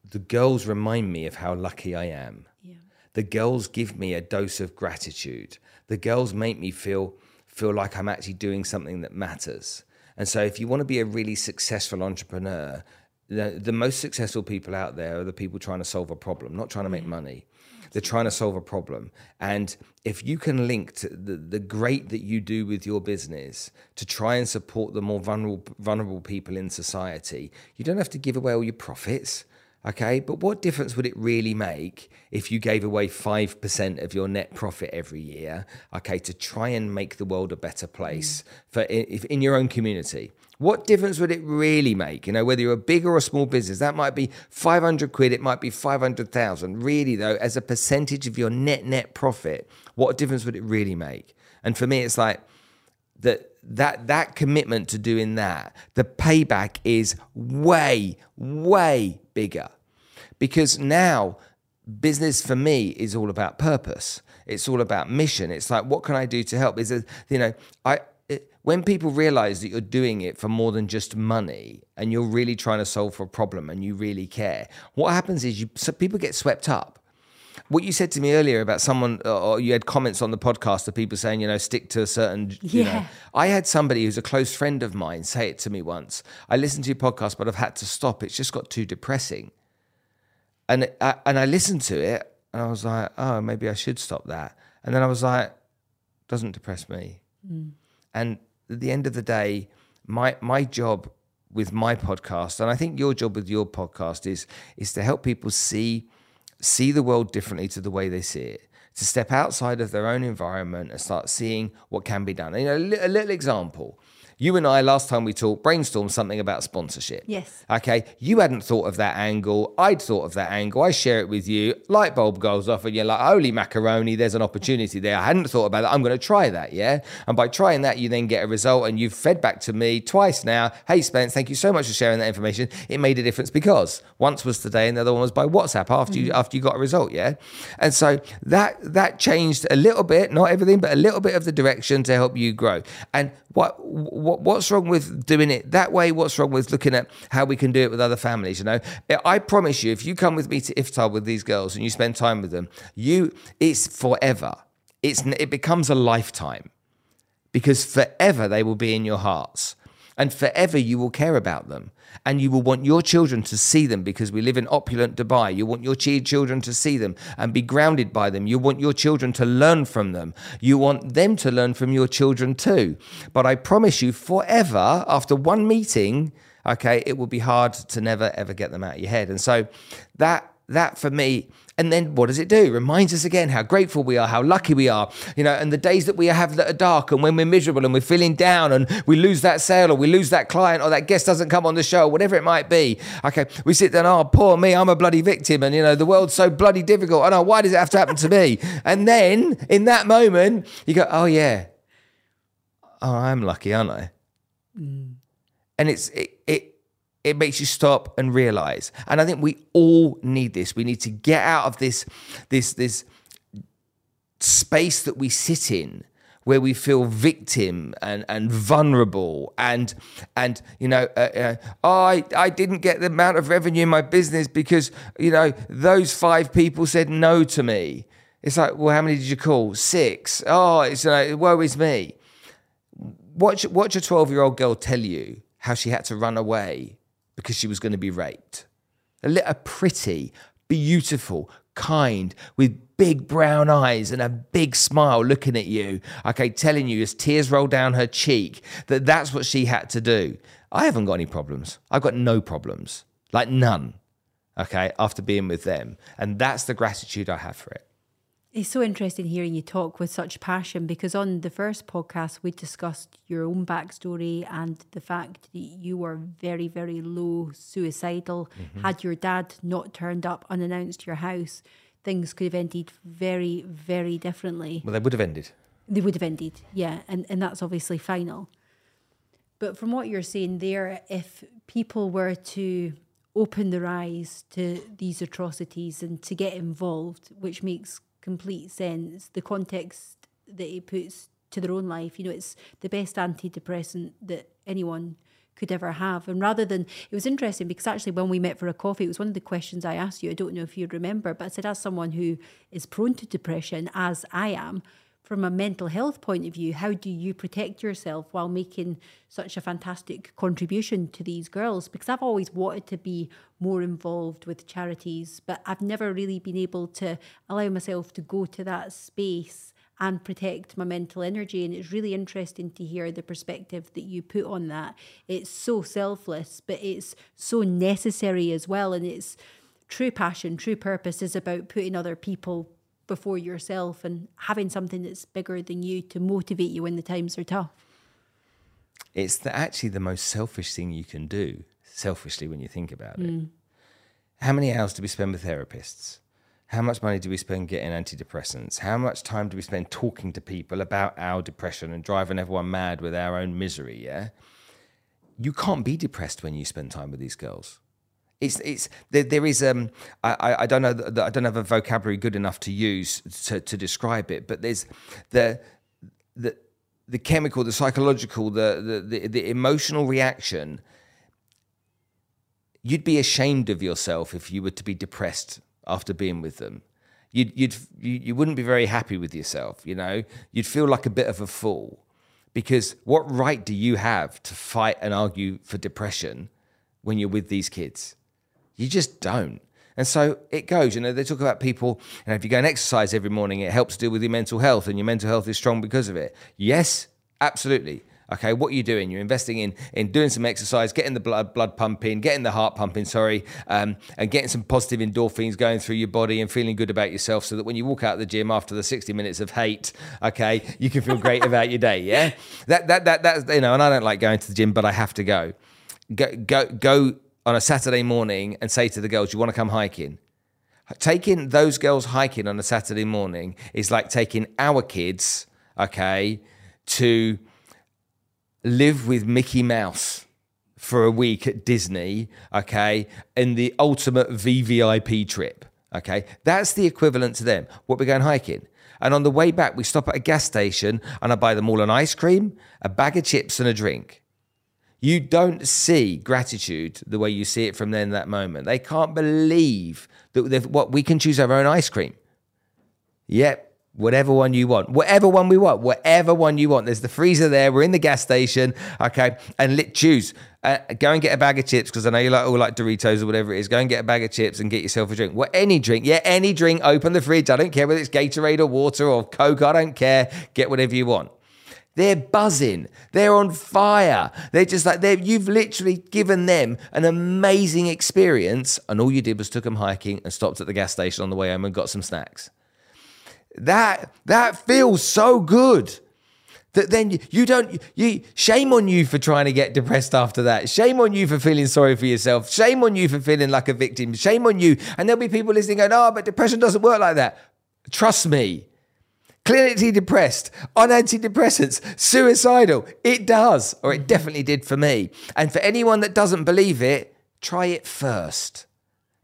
the girls remind me of how lucky I am. Yeah. The girls give me a dose of gratitude. The girls make me feel feel like I'm actually doing something that matters. And so, if you want to be a really successful entrepreneur, the, the most successful people out there are the people trying to solve a problem, not trying to make money. They're trying to solve a problem. And if you can link to the, the great that you do with your business to try and support the more vulnerable, vulnerable people in society, you don't have to give away all your profits. Okay, but what difference would it really make if you gave away 5% of your net profit every year, okay, to try and make the world a better place for if in your own community? What difference would it really make? You know, whether you're a big or a small business, that might be 500 quid, it might be 500,000. Really, though, as a percentage of your net net profit, what difference would it really make? And for me, it's like that that that commitment to doing that, the payback is way, way bigger. Because now business for me is all about purpose. It's all about mission. It's like, what can I do to help? Is it, you know, I when people realize that you're doing it for more than just money and you're really trying to solve for a problem and you really care, what happens is you so people get swept up. What you said to me earlier about someone, or you had comments on the podcast of people saying, you know, stick to a certain. Yeah. Know, I had somebody who's a close friend of mine say it to me once. I listened to your podcast, but I've had to stop. It's just got too depressing. And I, and I listened to it, and I was like, oh, maybe I should stop that. And then I was like, doesn't depress me. Mm. And at the end of the day, my my job with my podcast, and I think your job with your podcast is is to help people see see the world differently to the way they see it. To step outside of their own environment and start seeing what can be done. You know, a little example. You and I, last time we talked, brainstormed something about sponsorship. Yes. Okay. You hadn't thought of that angle. I'd thought of that angle. I share it with you. Light bulb goes off, and you're like, holy macaroni, there's an opportunity there. I hadn't thought about that. I'm going to try that. Yeah. And by trying that, you then get a result, and you've fed back to me twice now. Hey, Spence, thank you so much for sharing that information. It made a difference because once was today, and the other one was by WhatsApp after you mm. after you got a result. Yeah. And so that that changed a little bit, not everything, but a little bit of the direction to help you grow. And what, what what's wrong with doing it that way? What's wrong with looking at how we can do it with other families? You know, eh, I promise you, if you come with me to iftar with these girls and you spend time with them, you it's forever. It's it becomes a lifetime because forever they will be in your hearts and forever you will care about them and you will want your children to see them because we live in opulent Dubai. You want your children to see them and be grounded by them. You want your children to learn from them. You want them to learn from your children too. But I promise you, forever, after one meeting, okay, it will be hard to never ever get them out of your head. And so that that for me and then what does it do? Reminds us again how grateful we are, how lucky we are, you know, and the days that we have that are dark and when we're miserable and we're feeling down and we lose that sale or we lose that client or that guest doesn't come on the show, whatever it might be. Okay, we sit there, oh, poor me, I'm a bloody victim. And, you know, the world's so bloody difficult. I know, why does it have to happen to me? And then in that moment, you go, oh, yeah, oh, I'm lucky, aren't I? Mm. And it's, it, it, it makes you stop and realize. And I think we all need this. We need to get out of this, this, this space that we sit in where we feel victim and, and vulnerable and and you know uh, uh, oh, I, I didn't get the amount of revenue in my business because you know those five people said no to me it's like well how many did you call six oh it's uh, woe is me watch watch a 12 year old girl tell you how she had to run away because she was going to be raped. A, little, pretty, beautiful, kind, with big brown eyes and a big smile looking at you, okay, telling you as tears roll down her cheek that that's what she had to do. I haven't got any problems. I've got no problems, like none, okay, after being with them. And that's the gratitude I have for it. It's so interesting hearing you talk with such passion because on the first podcast, we discussed your own backstory and the fact that you were very, very low suicidal. Mm-hmm. Had your dad not turned up unannounced to your house, things could have ended very, very differently. Well, they would have ended. They would have ended, yeah. And, and that's obviously final. But from what you're saying there, if people were to open their eyes to these atrocities and to get involved, which makes complete sense. The context that it puts to their own life, you know, it's the best antidepressant that anyone could ever have. And rather than, it was interesting because actually when we met for a coffee, it was one of the questions I asked you. I don't know if you remember, but I said, as someone who is prone to depression, as I am, from a mental health point of view, how do you protect yourself while making such a fantastic contribution to these girls? Because I've always wanted to be more involved with charities, but I've never really been able to allow myself to go to that space and protect my mental energy. And it's really interesting to hear the perspective that you put on that. It's so selfless, but it's so necessary as well. And it's true passion, true purpose is about putting other people before yourself and having something that's bigger than you to motivate you when the times are tough. It's the, actually the most selfish thing you can do, selfishly, when you think about mm. it. How many hours do we spend with therapists? How much money do we spend getting antidepressants? How much time do we spend talking to people about our depression and driving everyone mad with our own misery? Yeah. You can't be depressed when you spend time with these girls. It's it's there, there is um I, I don't know I don't have a vocabulary good enough to use to, to describe it, but there's the the the chemical, the psychological, the, the the the emotional reaction. You'd be ashamed of yourself if you were to be depressed after being with them. You'd you'd you, you wouldn't be very happy with yourself. You know, you'd feel like a bit of a fool because what right do you have to fight and argue for depression when you're with these kids? You just don't. And so it goes. You know, they talk about people, you know, if you go and exercise every morning, it helps deal with your mental health and your mental health is strong because of it. Yes, absolutely. Okay, what are you doing? You're investing in in doing some exercise, getting the blood blood pumping, getting the heart pumping, sorry, um, and getting some positive endorphins going through your body and feeling good about yourself, so that when you walk out of the gym after the 60 minutes of hate, okay, you can feel great about your day. Yeah, that that that that's you know, and I don't like going to the gym, but I have to go. Go go go on a Saturday morning and say to the girls, "You want to come hiking?" Taking those girls hiking on a Saturday morning is like taking our kids, okay, to live with Mickey Mouse for a week at Disney, okay, and the ultimate VVIP trip, okay? That's the equivalent to them. What we're going hiking. And on the way back, we stop at a gas station and I buy them all an ice cream, a bag of chips, and a drink. You don't see gratitude the way you see it from then that moment. They can't believe that what we can choose our own ice cream. Yep, whatever one you want, whatever one we want, whatever one you want. There's the freezer there. We're in the gas station, okay, and lit choose. Uh, go and get a bag of chips because I know you like all like Doritos or whatever it is. Go and get a bag of chips and get yourself a drink. What any drink, yeah, any drink. Open the fridge. I don't care whether it's Gatorade or water or Coke. I don't care. Get whatever you want. They're buzzing. They're on fire. They're just like they you've literally given them an amazing experience, and all you did was took them hiking and stopped at the gas station on the way home and got some snacks. That that feels so good. That then you don't you shame on you for trying to get depressed after that. Shame on you for feeling sorry for yourself. Shame on you for feeling like a victim. Shame on you. And there'll be people listening going, "Oh, but depression doesn't work like that." Trust me. Clinically depressed, on antidepressants, suicidal. It does, or it mm-hmm. definitely did for me. And for anyone that doesn't believe it, try it first.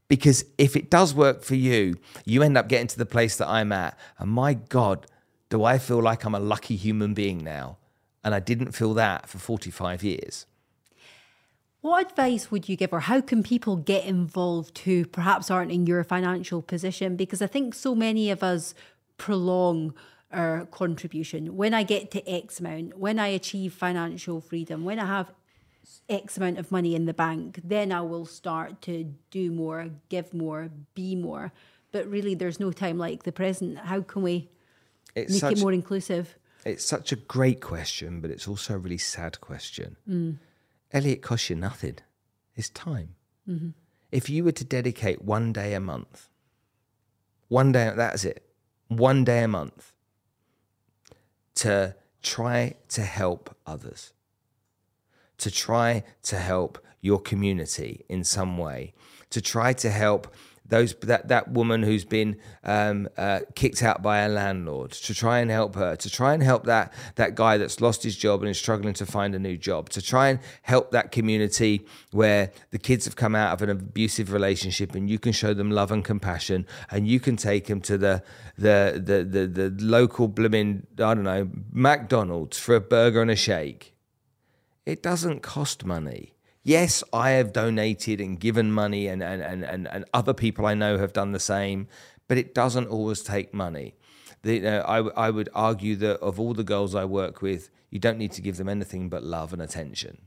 Because if it does work for you, you end up getting to the place that I'm at. And my God, do I feel like I'm a lucky human being now? And I didn't feel that for 45 years. What advice would you give, or how can people get involved who perhaps aren't in your financial position? Because I think so many of us prolong our contribution. When I get to X amount, when I achieve financial freedom, when I have X amount of money in the bank, then I will start to do more, give more, be more. But really, there's no time like the present. How can we it's make such, it more inclusive? It's such a great question, but it's also a really sad question. Mm. Ellie, it costs you nothing. It's time. Mm-hmm. If you were to dedicate one day a month, one day, that's it, one day a month to try to help others to try to help your community in some way, to try to help those that, that woman who's been um, uh, kicked out by a landlord to try and help her to try and help that that guy that's lost his job and is struggling to find a new job to try and help that community where the kids have come out of an abusive relationship and you can show them love and compassion and you can take them to the the the the, the local blooming I don't know McDonald's for a burger and a shake it doesn't cost money. Yes, I have donated and given money, and, and, and, and, and other people I know have done the same, but it doesn't always take money. The, uh, I, I would argue that of all the girls I work with, you don't need to give them anything but love and attention.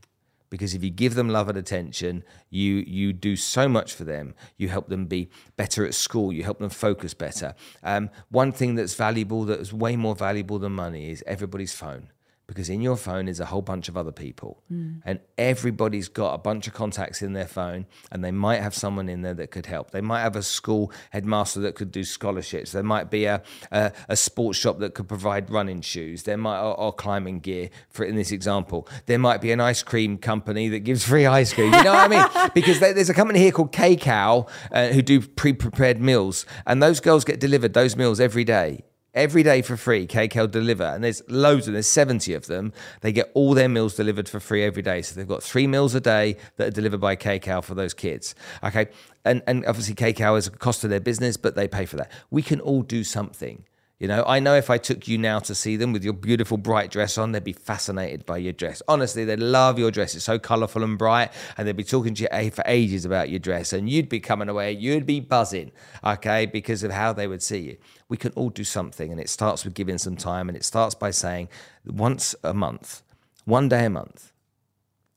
Because if you give them love and attention, you you do so much for them. You help them be better at school. You help them focus better. Um, one thing that's valuable, that is way more valuable than money, is everybody's phone because in your phone is a whole bunch of other people. Mm. and everybody's got a bunch of contacts in their phone and they might have someone in there that could help. They might have a school headmaster that could do scholarships. There might be a, a, a sports shop that could provide running shoes. There might or, or, climbing gear for in this example. There might be an ice cream company that gives free ice cream. You know what i mean? Because there's a company here called Kcal uh, who do pre-prepared meals and those girls get delivered those meals every day every day for free. Kcal deliver, and there's loads of them. There's 70 of them. They get all their meals delivered for free every day. So they've got three meals a day that are delivered by Kcal for those kids. Okay, and and obviously Kcal is a cost to their business, but they pay for that. We can all do something. You know, I know if I took you now to see them with your beautiful bright dress on, they'd be fascinated by your dress. Honestly, they'd love your dress. It's so colourful and bright, and they'd be talking to you for ages about your dress, and you'd be coming away, you'd be buzzing, okay, because of how they would see you. We can all do something, and it starts with giving some time, and it starts by saying once a month, one day a month,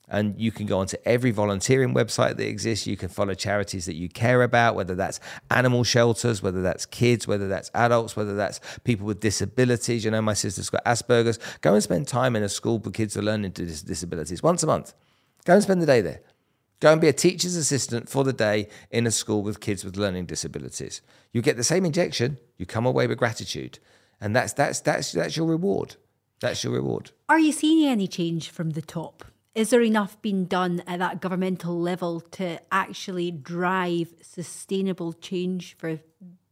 And you can go onto every volunteering website that exists. You can follow charities that you care about, whether that's animal shelters, whether that's kids, whether that's adults, whether that's people with disabilities. You know, my sister's got Asperger's. Go and spend time in a school for kids with learning dis- disabilities once a month. Go and spend the day there. Go and be a teacher's assistant for the day in a school with kids with learning disabilities. You get the same injection, you come away with gratitude. And that's that's that's that's your reward. That's your reward. Are you seeing any change from the top? Is there enough being done at that governmental level to actually drive sustainable change for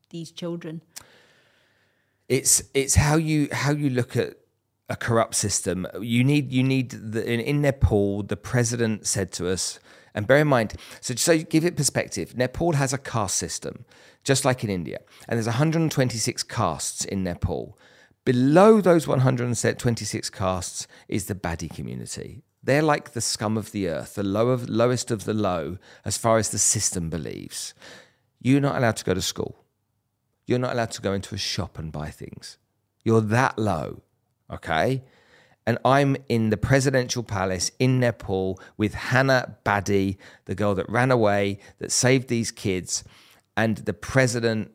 these children? It's it's how you how you look at a corrupt system. You need you need the, in, in Nepal. The president said to us, and bear in mind, so so give it perspective. Nepal has a caste system, just like in India, and there's 126 castes in Nepal. Below those 126 castes is the Badi community. They're like the scum of the earth, the low lowest of the low, as far as the system believes. You're not allowed to go to school. You're not allowed to go into a shop and buy things. You're that low, okay? And I'm in the presidential palace in Nepal with Hannah Badi, the girl that ran away, that saved these kids, and the president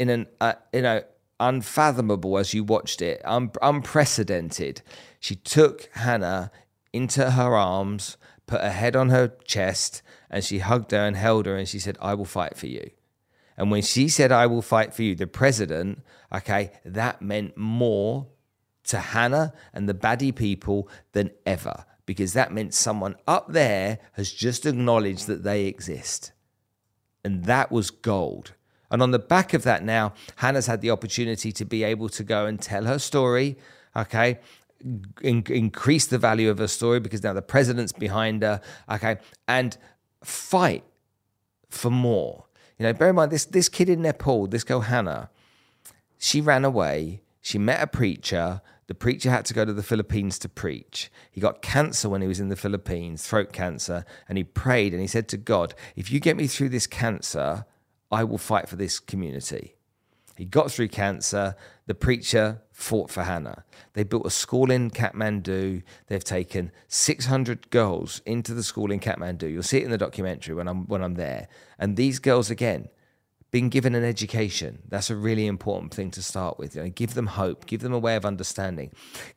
in an, uh, you know, unfathomable as you watched it, un- unprecedented. She took Hannah into her arms, put her head on her chest, and she hugged her and held her and she said, I will fight for you. And when she said, I will fight for you, the president, okay, that meant more to Hannah and the Badi people than ever because that meant someone up there has just acknowledged that they exist. And that was gold. And on the back of that, now, Hannah's had the opportunity to be able to go and tell her story, okay, in, increase the value of her story because now the president's behind her, okay, and fight for more. You know, bear in mind this this kid in Nepal, this girl Hannah, she ran away. She met a preacher. The preacher had to go to the Philippines to preach. He got cancer when he was in the Philippines, throat cancer, and he prayed and he said to God, "If you get me through this cancer, I will fight for this community." He got through cancer. The preacher fought for Hannah. They built a school in Kathmandu. They've taken 600 girls into the school in Kathmandu. You'll see it in the documentary when I'm when I'm there. And these girls again being given an education. That's a really important thing to start with. You know, give them hope, give them a way of understanding,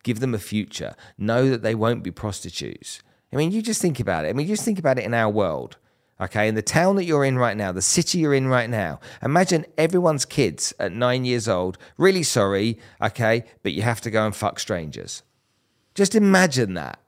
give them a future. Know that they won't be prostitutes. I mean, you just think about it. I mean, you just think about it in our world okay, in the town that you're in right now, the city you're in right now, imagine everyone's kids at nine years old, really sorry, okay, but you have to go and fuck strangers. Just imagine that.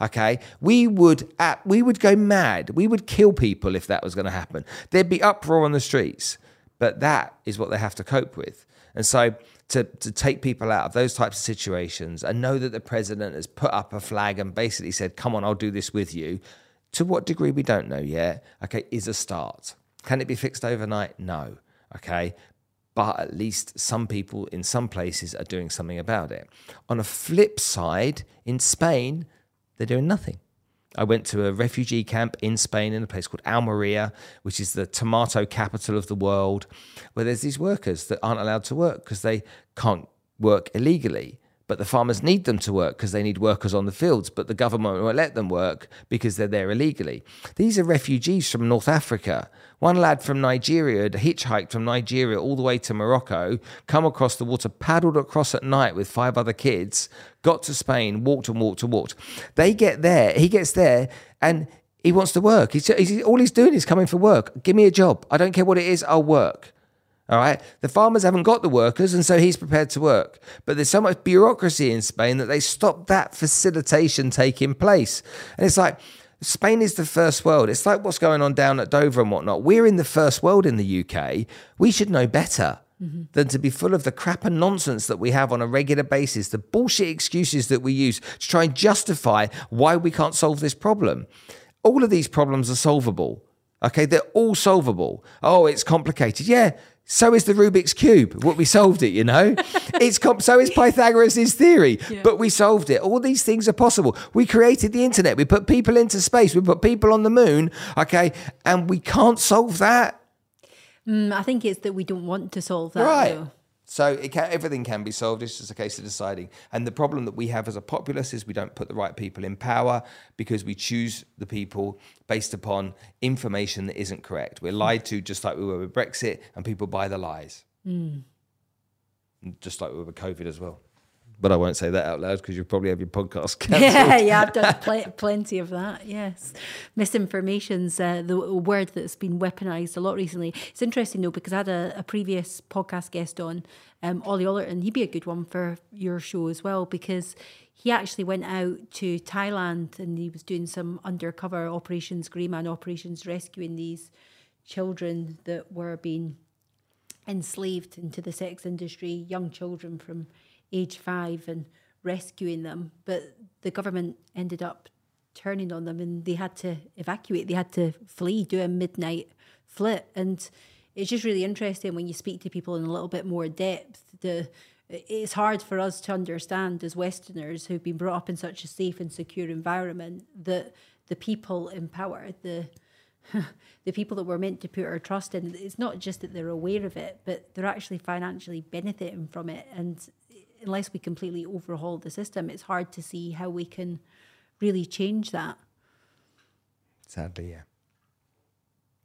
Okay, we would we would go mad. We would kill people if that was going to happen. There'd be uproar on the streets, but that is what they have to cope with. And so to, to take people out of those types of situations and know that the president has put up a flag and basically said, Come on, I'll do this with you. To what degree we don't know yet, okay, is a start. Can it be fixed overnight? No. Okay. But at least some people in some places are doing something about it. On a flip side, in Spain, they're doing nothing. I went to a refugee camp in Spain in a place called Almeria, which is the tomato capital of the world, where there's these workers that aren't allowed to work because they can't work illegally but the farmers need them to work because they need workers on the fields, but the government won't let them work because they're there illegally. These are refugees from North Africa. One lad from Nigeria had hitchhiked from Nigeria all the way to Morocco, come across the water, paddled across at night with five other kids, got to Spain, walked and walked and walked. They get there, he gets there, and he wants to work. He's, he's, all he's doing is coming for work. Give me a job. I don't care what it is, I'll work. All right. The farmers haven't got the workers, and so he's prepared to work. But there's so much bureaucracy in Spain that they stop that facilitation taking place. And it's like, Spain is the first world. It's like what's going on down at Dover and whatnot. We're in the first world in the UK. We should know better. Mm-hmm. Than to be full of the crap and nonsense that we have on a regular basis, the bullshit excuses that we use to try and justify why we can't solve this problem. All of these problems are solvable. Okay, they're all solvable. Oh, it's complicated. Yeah, so is the Rubik's cube. What we solved it, you know. it's comp- so is Pythagoras' theory, yeah. but we solved it. All these things are possible. We created the internet. We put people into space. We put people on the moon. Okay, and we can't solve that. Mm, I think it's that we don't want to solve that. Right. Though. So it can, everything can be solved. It's just a case of deciding. And the problem that we have as a populace is we don't put the right people in power because we choose the people based upon information that isn't correct. We're lied to just like we were with Brexit, and people buy the lies. Mm. Just like we were with COVID as well but I won't say that out loud because you'll probably have your podcast cancelled. Yeah, yeah, I've done pl- plenty of that. Yes, misinformation's uh, the word that's been weaponized a lot recently. It's interesting though because I had a, a previous podcast guest on, um, Ollie Ollerton. He'd be a good one for your show as well because he actually went out to Thailand and he was doing some undercover operations, grey man operations, rescuing these children that were being enslaved into the sex industry, young children from age five and rescuing them. But the government ended up turning on them and they had to evacuate. They had to flee, do a midnight flit. And it's just really interesting when you speak to people in a little bit more depth. The it's hard for us to understand as Westerners who've been brought up in such a safe and secure environment that the people in power, the the people that we're meant to put our trust in, it's not just that they're aware of it, but they're actually financially benefiting from it. And unless we completely overhaul the system, it's hard to see how we can really change that. Sadly, yeah.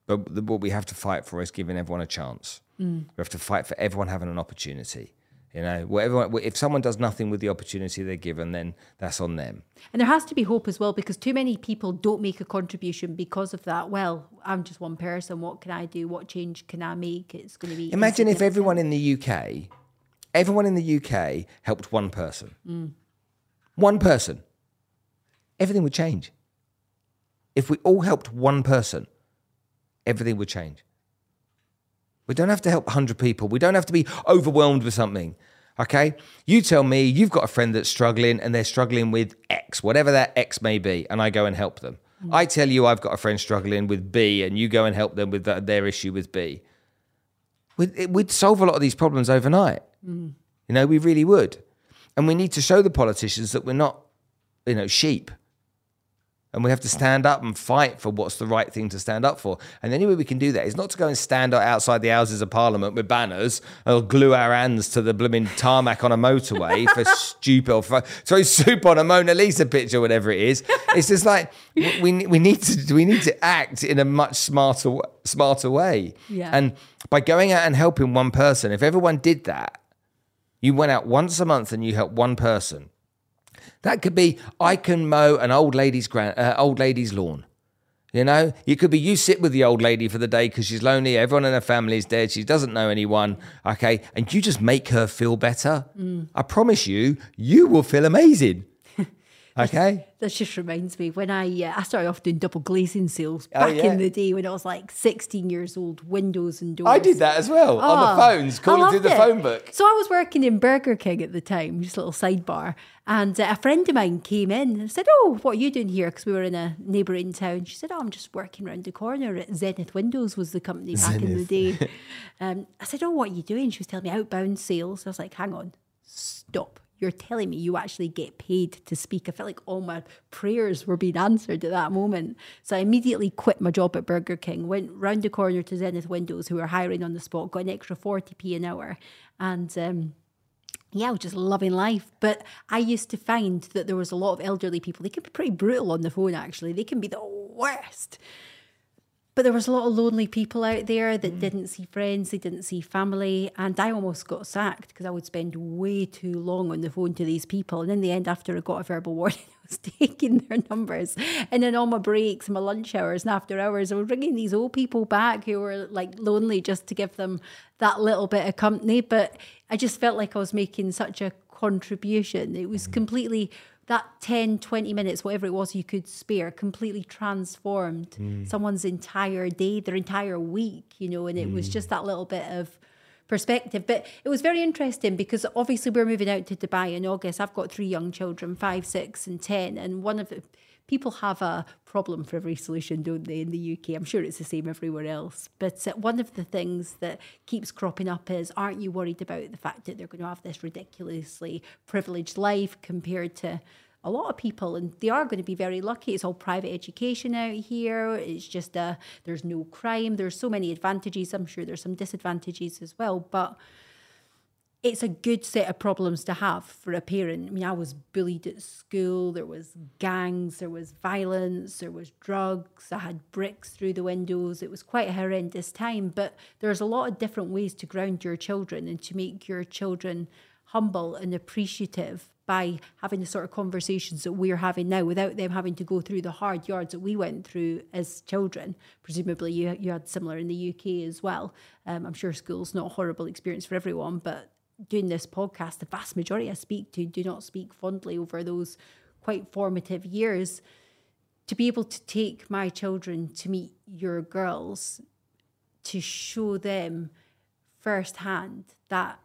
But the, what we have to fight for is giving everyone a chance. Mm. We have to fight for everyone having an opportunity. You know, whatever. If someone does nothing with the opportunity they're given, then that's on them. And there has to be hope as well, because too many people don't make a contribution because of that. Well, I'm just one person. What can I do? What change can I make? It's going to be. Imagine if everyone in the UK everyone in the UK helped one person. Mm. One person. Everything would change. If we all helped one person, everything would change. We don't have to help 100 people. We don't have to be overwhelmed with something. Okay? You tell me you've got a friend that's struggling and they're struggling with X, whatever that X may be, and I go and help them. Mm. I tell you I've got a friend struggling with B and you go and help them with their issue with B. We'd, we'd solve a lot of these problems overnight. Mm. You know, we really would. And we need to show the politicians that we're not, you know, sheep. And we have to stand up and fight for what's the right thing to stand up for. And the only way we can do that is not to go and stand outside the Houses of Parliament with banners or glue our hands to the blooming tarmac on a motorway for stupid or for, throw soup on a Mona Lisa picture, whatever it is. It's just like we, we need to we need to act in a much smarter smarter way. Yeah. And by going out and helping one person, if everyone did that, you went out once a month and you helped one person. That could be I can mow an old lady's grand, uh, old lady's lawn. You know, it could be you sit with the old lady for the day because she's lonely. Everyone in her family is dead. She doesn't know anyone. Okay, and you just make her feel better. Mm. I promise you, you will feel amazing. Okay. That just reminds me when I uh, I started off doing double glazing sales oh, back oh, yeah. in the day when I was like 16 years old, windows and doors. I did that as well oh, on the oh, phones, calling through the it. phone book. So I was working in Burger King at the time, just a little sidebar, and uh, a friend of mine came in and said, "Oh, what are you doing here?" Because we were in a neighbouring town. She said, "Oh, I'm just working around the corner at Zenith Windows was the company back Zenith. in the day." um, I said, "Oh, what are you doing?" She was telling me outbound sales. I was like, "Hang on, stop." You're telling me you actually get paid to speak. I felt like all my prayers were being answered at that moment. So I immediately quit my job at Burger King, went round the corner to Zenith Windows, who were hiring on the spot, got an extra 40p an hour. And um, yeah, I was just loving life. But I used to find that there was a lot of elderly people. They can be pretty brutal on the phone, actually. They can be the worst. But there was a lot of lonely people out there that mm. didn't see friends, they didn't see family. And I almost got sacked because I would spend way too long on the phone to these people. And in the end, after I got a verbal warning, I was taking their numbers. And then on my breaks, my lunch hours and after hours, I was bringing these old people back who were like lonely just to give them that little bit of company. But I just felt like I was making such a contribution. It was mm. completely that 10, 20 minutes, whatever it was you could spare, completely transformed mm. someone's entire day, their entire week, you know, and it mm. was just that little bit of perspective. But it was very interesting because obviously we're moving out to Dubai in August. I've got three young children, five, six, and 10. And one of the people have a problem for every solution, don't they, in the UK? I'm sure it's the same everywhere else. But uh, one of the things that keeps cropping up is aren't you worried about the fact that they're going to have this ridiculously privileged life compared to a lot of people? And they are going to be very lucky. It's all private education out here. It's just uh, there's no crime. There's so many advantages. I'm sure there's some disadvantages as well. But it's a good set of problems to have for a parent. I mean, I was bullied at school, there was gangs, there was violence, there was drugs, I had bricks through the windows. It was quite a horrendous time, but there's a lot of different ways to ground your children and to make your children humble and appreciative by having the sort of conversations that we're having now without them having to go through the hard yards that we went through as children. Presumably, you, you had similar in the UK as well. Um, I'm sure school's not a horrible experience for everyone, but doing this podcast, the vast majority I speak to do not speak fondly over those quite formative years. To be able to take my children to meet your girls, to show them firsthand that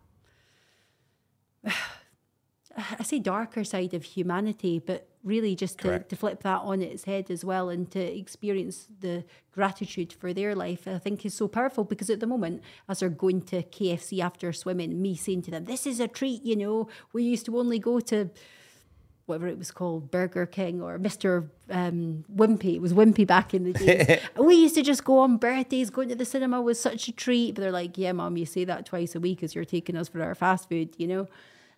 I say darker side of humanity, but really just to, to, flip that on its head as well and to experience the gratitude for their life, I think is so powerful because at the moment, as they're going to KFC after swimming, me saying to them, This is a treat, you know, we used to only go to whatever it was called, Burger King or Mr. Um, Wimpy. It was Wimpy back in the day. we used to just go on birthdays, going to the cinema was such a treat. But they're like, yeah, mom, you say that twice a week as you're taking us for our fast food, you know?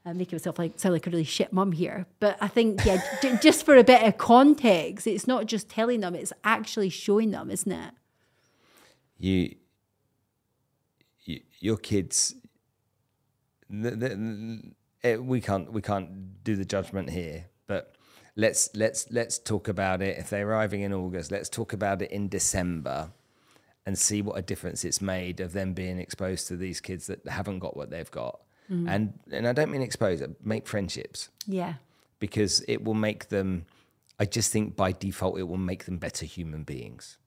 Making myself like sound like a really shit mum here. But I think, yeah, just for a bit of context, it's not just telling them, it's actually showing them, isn't it? You, you your kids, the, the, it, eh, we can't we can't do the judgment here, but let's let's let's talk about it. If they're arriving in August, let's talk about it in December and see what a difference it's made of them being exposed to these kids that haven't got what they've got Mm. And and I don't mean expose it, make friendships. Yeah. Because it will make them I just think by default it will make them better human beings.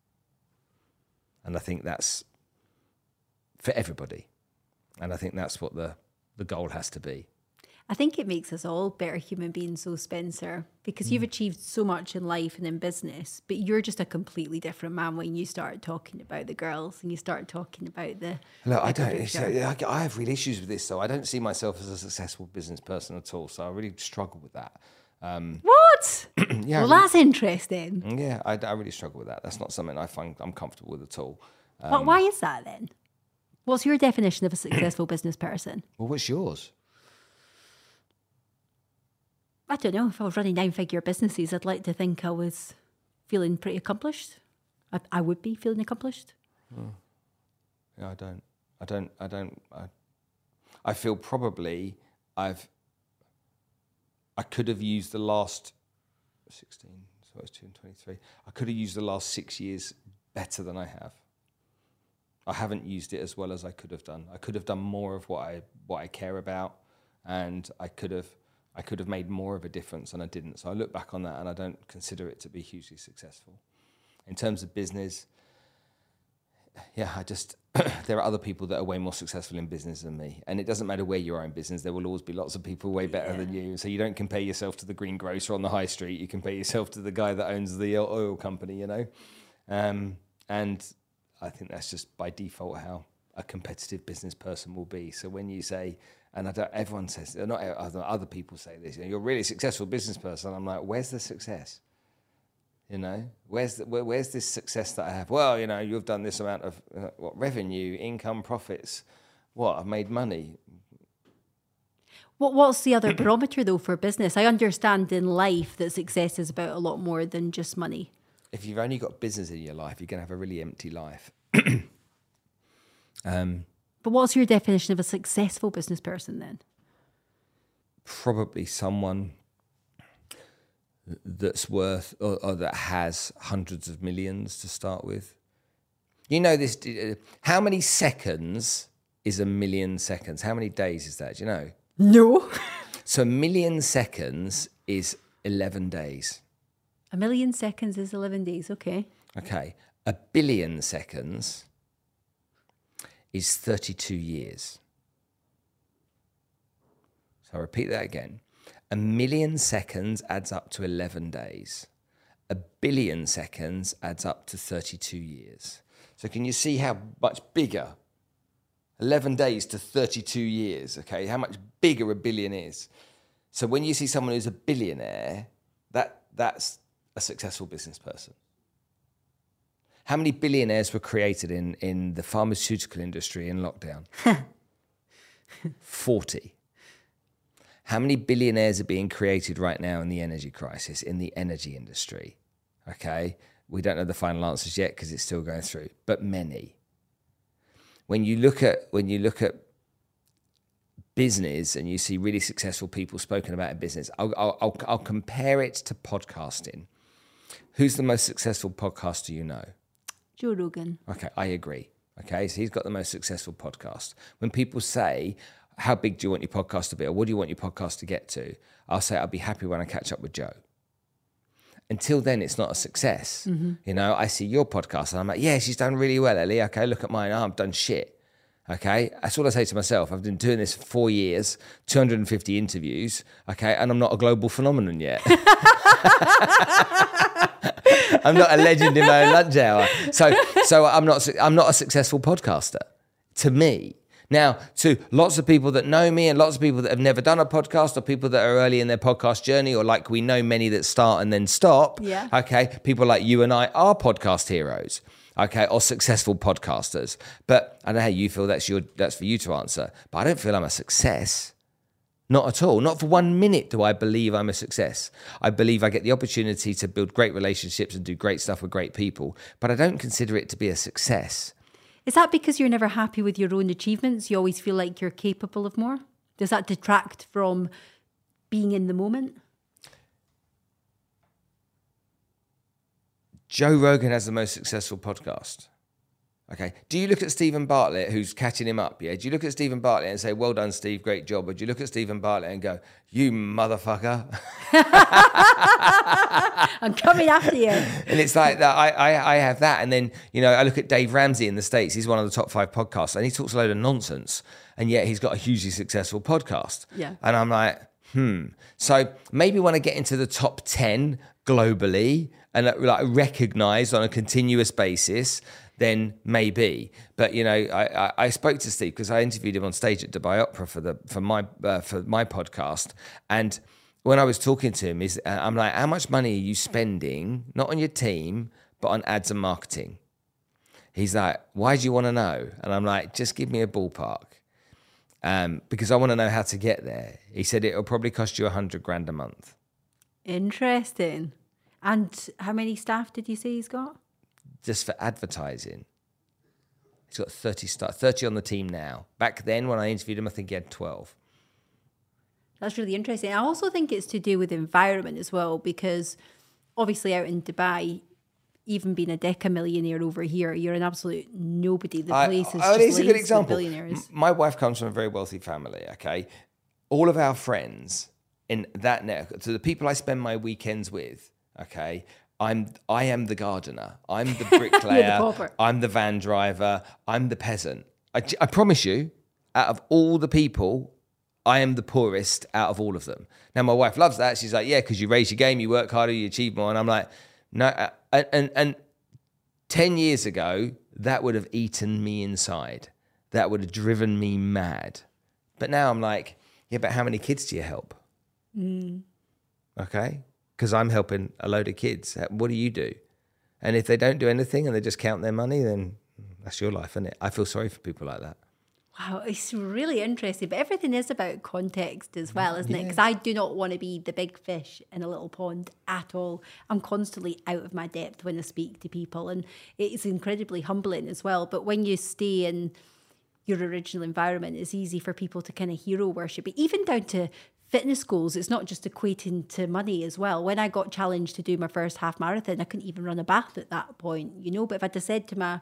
And I think that's for everybody. And I think that's what the the goal has to be. I think it makes us all better human beings, though, Spencer, because mm. you've achieved so much in life and in business, but you're just a completely different man when you start talking about the girls and you start talking about the. Look, I don't. I have real issues with this, though. I don't see myself as a successful business person at all, so I really struggle with that. Um, what? yeah. Well, that's interesting. Yeah, I, I, really struggle with that. That's not something I find I'm comfortable with at all. Um, but why is that then? What's your definition of a successful business person? Well, what's yours? I don't know. If I was running nine figure businesses, I'd like to think I was feeling pretty accomplished. I, I would be feeling accomplished. Oh. Yeah, I don't. I don't. I don't. I, I feel probably I've. I could have used the last 16, so I was 2 and 23. I could have used the last six years better than I have. I haven't used it as well as I could have done. I could have done more of what I what I care about, and I could have I could have made more of a difference and I didn't. So I look back on that and I don't consider it to be hugely successful. In terms of business, yeah, I just, there are other people that are way more successful in business than me. And it doesn't matter where you are in business, there will always be lots of people way better yeah. than you. So you don't compare yourself to the greengrocer on the high street, you compare yourself to the guy that owns the oil company, you know? Um, and I think that's just by default how a competitive business person will be. So when you say, and I don't, everyone says, not other, other people say this, you know, you're a really successful business person. I'm like, where's the success? You know, where's the, where, where's this success that I have? Well, you know, you've done this amount of uh, what revenue, income, profits. What I've made money. What What's the other barometer though for business? I understand in life that success is about a lot more than just money. If you've only got business in your life, you're going to have a really empty life. um, but what's your definition of a successful business person then? Probably someone that's worth or, or, that has hundreds of millions to start with. You know this. How many seconds is a million seconds? How many days is that? Do you know? No. so a million seconds is eleven days. A million seconds is eleven days. Okay. Okay. A billion seconds is 32 years. So I'll repeat that again. A million seconds adds up to 11 days. A billion seconds adds up to 32 years. So can you see how much bigger 11 days to 32 years, okay? How much bigger a billion is. So when you see someone who's a billionaire, that that's a successful business person. How many billionaires were created in, in the pharmaceutical industry in lockdown? 40. How many billionaires are being created right now in the energy crisis, in the energy industry? Okay. We don't know the final answers yet because it's still going through, but many. When you look at when you look at business and you see really successful people spoken about in business, I'll, I'll, I'll compare it to podcasting. Who's the most successful podcaster you know? Joe Rogan. Okay, I agree. Okay, so he's got the most successful podcast. When people say, How big do you want your podcast to be? or what do you want your podcast to get to? I'll say, I'll be happy when I catch up with Joe. Until then, it's not a success. Mm-hmm. You know, I see your podcast and I'm like, Yeah, she's done really well, Ellie. Okay, look at mine. Oh, I've done shit. Okay, that's what I say to myself. I've been doing this for four years, 250 interviews. Okay, and I'm not a global phenomenon yet. I'm not a legend in my own lunch hour. So, so I'm not. I'm not a successful podcaster. To me, now to lots of people that know me and lots of people that have never done a podcast, or people that are early in their podcast journey, or like we know many that start and then stop. Yeah. Okay, people like you and I are podcast heroes. Okay, or successful podcasters. But I don't know how you feel. That's your. That's for you to answer. But I don't feel I'm a success. Not at all. Not for one minute do I believe I'm a success. I believe I get the opportunity to build great relationships and do great stuff with great people, but I don't consider it to be a success. Is that because you're never happy with your own achievements? You always feel like you're capable of more? Does that detract from being in the moment? Joe Rogan has the most successful podcast. Okay. Do you look at Steven Bartlett, who's catching him up? Yeah. Do you look at Steven Bartlett and say, "Well done, Steve, great job"? Or do you look at Steven Bartlett and go, "You motherfucker"? I'm coming after you. and it's like that. I, I I have that, and then you know I look at Dave Ramsey in the states. He's one of the top five podcasts, and he talks a load of nonsense, and yet he's got a hugely successful podcast. Yeah. And I'm like, hmm. So maybe when I get into the top ten globally and like recognized on a continuous basis. Then maybe, but you know, I, I, I spoke to Steve because I interviewed him on stage at Dubai Opera for the for my uh, for my podcast, and when I was talking to him, is uh, I'm like, how much money are you spending not on your team but on ads and marketing? He's like, why do you want to know? And I'm like, just give me a ballpark, um, because I want to know how to get there. He said it'll probably cost you a hundred grand a month. Interesting. And how many staff did you say he's got? Just for advertising. He's got 30 start 30 on the team now. Back then when I interviewed him, I think he had 12. That's really interesting. I also think it's to do with environment as well, because obviously out in Dubai, even being a deca millionaire over here, you're an absolute nobody. The place is oh, just a good example. billionaires. My wife comes from a very wealthy family, okay? All of our friends in that network, so the people I spend my weekends with, okay, I'm I am the gardener. I'm the bricklayer. pauper. I'm the van driver. I'm the peasant. I promise you, out of all the people, I am the poorest out of all of them. Now, my wife loves that. She's like, yeah, because you raise your game, you work harder, you achieve more. And I'm like, no. uh, And, and, and 10 years ago, that would have eaten me inside. That would have driven me mad. But now I'm like, yeah, but how many kids do you help? Mm. Okay. Because I'm helping a load of kids. What do you do? And if they don't do anything and they just count their money, then that's your life, isn't it? I feel sorry for people like that. Wow, it's really interesting. But everything is about context as well, isn't it? Because I do not want to be the big fish in a little pond at all. I'm constantly out of my depth when I speak to people, and it's incredibly humbling as well. But when you stay in your original environment, it's easy for people to kind of hero worship it, even down to fitness goals. It's not just equating to money as well. When I got challenged to do my first half marathon, I couldn't even run a bath at that point, you know. But if I'd have said to my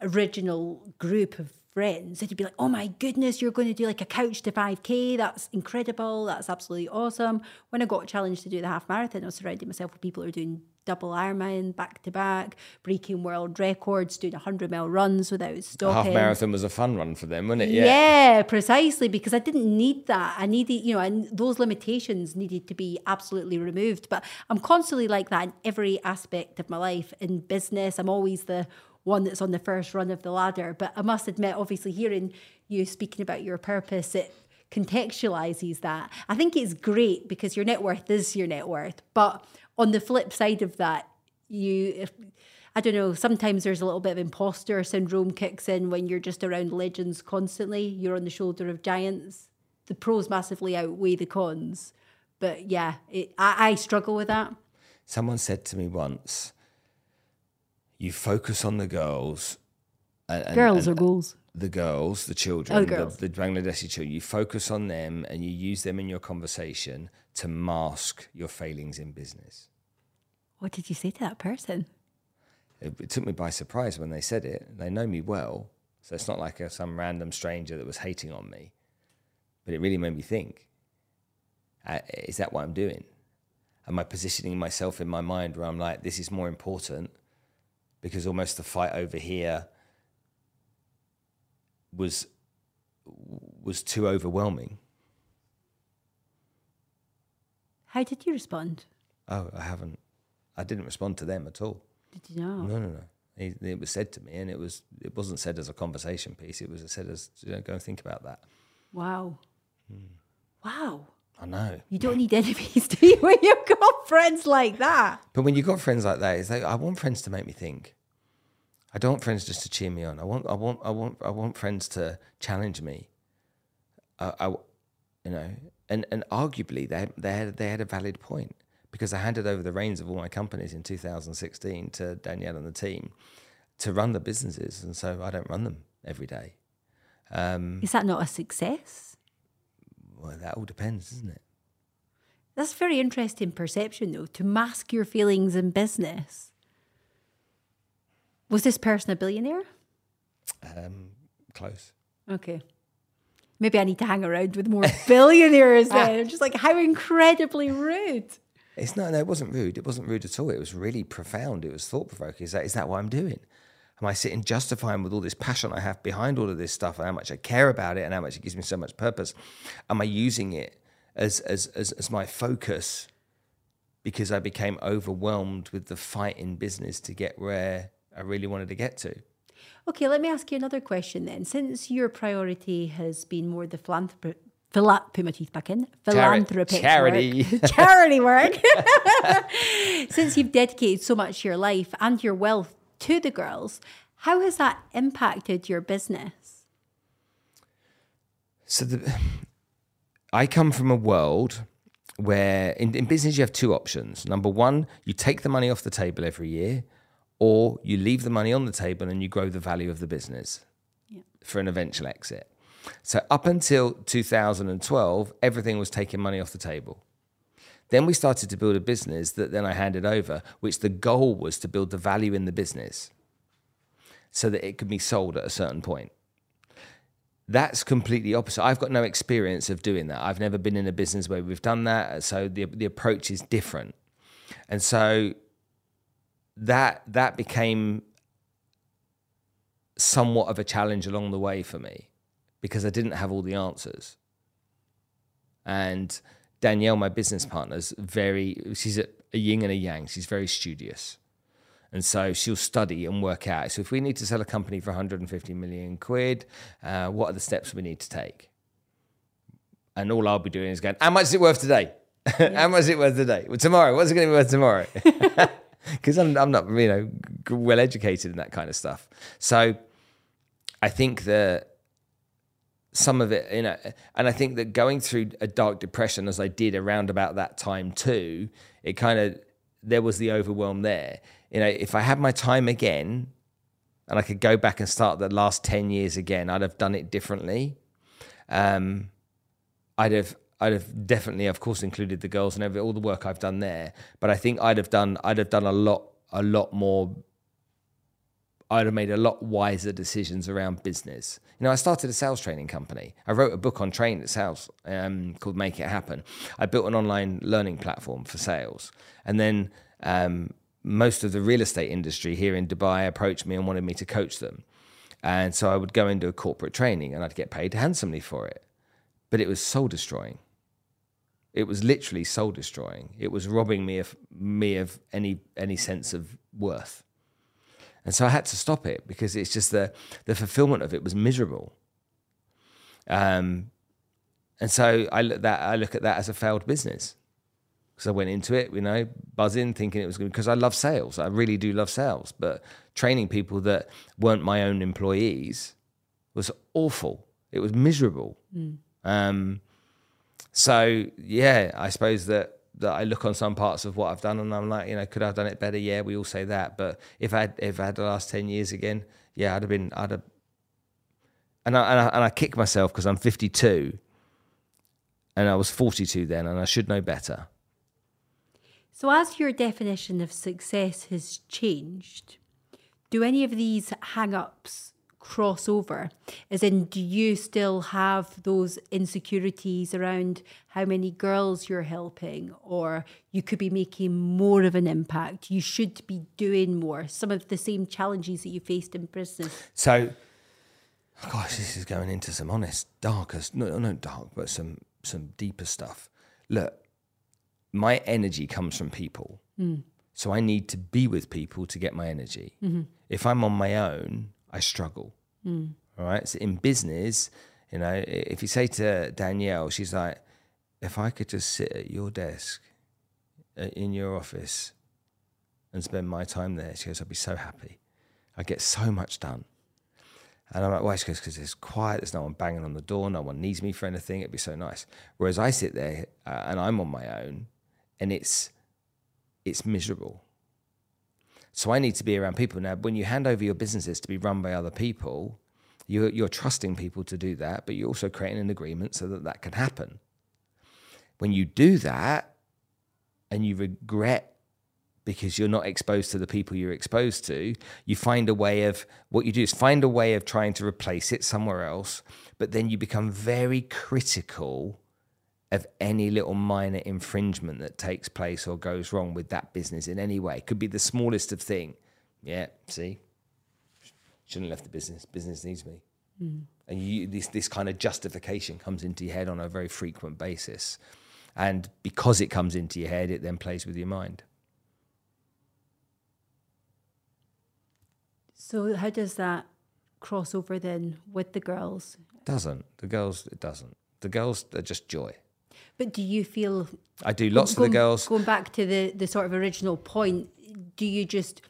original group of friends, they'd be like, oh my goodness, you're going to do like a couch to 5K. That's incredible. That's absolutely awesome. When I got challenged to do the half marathon, I was surrounding myself with people who are doing double Ironman back to back, breaking world records, doing 100 mile runs without stopping. half marathon was a fun run for them, wasn't it? Yeah. precisely because I didn't need that. I needed, you know, and those limitations needed to be absolutely removed. But I'm constantly like that in every aspect of my life. In business, I'm always the one that's on the first run of the ladder. But I must admit, obviously, hearing you speaking about your purpose, it contextualizes that. I think it's great because your net worth is your net worth. But on the flip side of that, you, if, I don't know, sometimes there's a little bit of imposter syndrome kicks in when you're just around legends constantly. You're on the shoulder of giants. The pros massively outweigh the cons. But yeah, it, I, I struggle with that. Someone said to me once, you focus on the girls. And, and- Girls and or goals? The girls, the children, Oh, the, girls. the Bangladeshi children. You focus on them and you use them in your conversation to mask your failings in business. What did you say to that person? It, it took me by surprise when they said it. They know me well, so it's not like a, some random stranger that was hating on me. But it really made me think: uh, Is that what I'm doing? Am I positioning myself in my mind where I'm like, this is more important because almost the fight over here was was too overwhelming. How did you respond? Oh, I haven't. I didn't respond to them at all. Did you know? No, no, no. It, it was said to me, and it was it wasn't said as a conversation piece. It was said as you know, go and think about that. Wow. Hmm. Wow. I know, You don't need enemies, do you, when you've got friends like that? but when you've got friends like that, it's like I want friends to make me think. I don't want friends just to cheer me on. I want, I want, I want, I want friends to challenge me. I, I you know, and and arguably they they had they had a valid point because I handed over the reins of all my companies in 2016 to Danielle and the team to run the businesses, and so I don't run them every day. Um, Is that not a success? Well, that all depends, isn't it? That's very interesting perception, though, to mask your feelings in business. Was this person a billionaire? Um, close. Okay. Maybe I need to hang around with more billionaires then. I'm just like, how incredibly rude. It's not. No, it wasn't rude. It wasn't rude at all. It was really profound. It was thought provoking. Is that is that what I'm doing? Am I sitting justifying with all this passion I have behind all of this stuff and how much I care about it and how much it gives me so much purpose? Am I using it as as as, as my focus because I became overwhelmed with the fight in business to get where I really wanted to get to? Okay, let me ask you another question then. Since your priority has been more the philanthropy, phila- put my teeth back in, philanthropic charity. work, charity work. Since you've dedicated so much of your life and your wealth to the girls, how has that impacted your business? So the, I come from a world where in, in business you have two options. Number one, you take the money off the table every year, or you leave the money on the table and you grow the value of the business for an eventual exit. So up until 2012, everything was taking money off the table. Then we started to build a business that then I handed over, which the goal was to build the value in the business so that it could be sold at a certain point that's completely opposite. I've got no experience of doing that. I've never been in a business where we've done that, so the the approach is different. And so that that became somewhat of a challenge along the way for me because I didn't have all the answers. And Danielle, my business partner, is very she's a, a yin and a yang. She's very studious. And so she'll study and work out. So if we need to sell a company for 150 million quid, uh, what are the steps we need to take? And all I'll be doing is going, how much is it worth today? how much is it worth today? Well, tomorrow, what's it going to be worth tomorrow? Because I'm, I'm not, you know, well educated in that kind of stuff. So I think that some of it, you know, and I think that going through a dark depression as I did around about that time too, it kind of there was the overwhelm there. You know, if I had my time again and I could go back and start the last 10 years again, I'd have done it differently. Um, I'd have I'd have definitely, of course, included the girls and every, all the work I've done there. But I think I'd have done I'd have done a lot a lot more I'd have made a lot wiser decisions around business. You know, I started a sales training company. I wrote a book on training sales um, called Make It Happen. I built an online learning platform for sales. And then um, most of the real estate industry here in Dubai approached me and wanted me to coach them. And so I would go into a corporate training and I'd get paid handsomely for it. But it was soul destroying. It was literally soul destroying. It was robbing me of me of any any sense of worth. And so I had to stop it because it's just the the fulfillment of it was miserable. Um, and so I look that I look at that as a failed business. because I went into it, you know, buzzing, thinking it was good because I love sales. I really do love sales, but training people that weren't my own employees was awful. It was miserable. Um, so yeah, I suppose that that I look on some parts of what I've done and I'm like, you know, could I have done it better? Yeah, we all say that. But if I had, if I had the last ten years again, yeah, I'd have been, I'd have, and I and I, and I kick myself because I'm 52, and I was 42 then, and I should know better. So, as your definition of success has changed, do any of these hang ups cross over? As in, do you still have those insecurities around how many girls you're helping, or you could be making more of an impact? You should be doing more. Some of the same challenges that you faced in business. So, gosh, this is going into some honest, darker, no, not dark, but some some deeper stuff. Look, my energy comes from people, mm. so I need to be with people to get my energy. Mm-hmm. If I'm on my own, I struggle. All right. So in business, you know, if you say to Danielle, she's like, if I could just sit at your desk uh, in your office and spend my time there, she goes, I'd be so happy. I get so much done. And I'm like, why? She goes, because it's quiet. There's no one banging on the door. No one needs me for anything. It'd be so nice. Whereas I sit there uh, and I'm on my own, and it's it's miserable. So I need to be around people. Now, when you hand over your businesses to be run by other people, you're, you're trusting people to do that, but you're also creating an agreement so that that can happen. When you do that and you regret because you're not exposed to the people you're exposed to, you find a way of what you do is find a way of trying to replace it somewhere else, but then you become very critical of any little minor infringement that takes place or goes wrong with that business in any way. It Could be the smallest of thing. Yeah, see, shouldn't have left the business. Business needs me. Hmm. And you, this this kind of justification comes into your head on a very frequent basis, and because it comes into your head, it then plays with your mind. So, how does that cross over then with the girls? Doesn't the girls? It doesn't. The girls are just joy. But do you feel I do lots of the girls. Going back to the, the sort of original point, do you just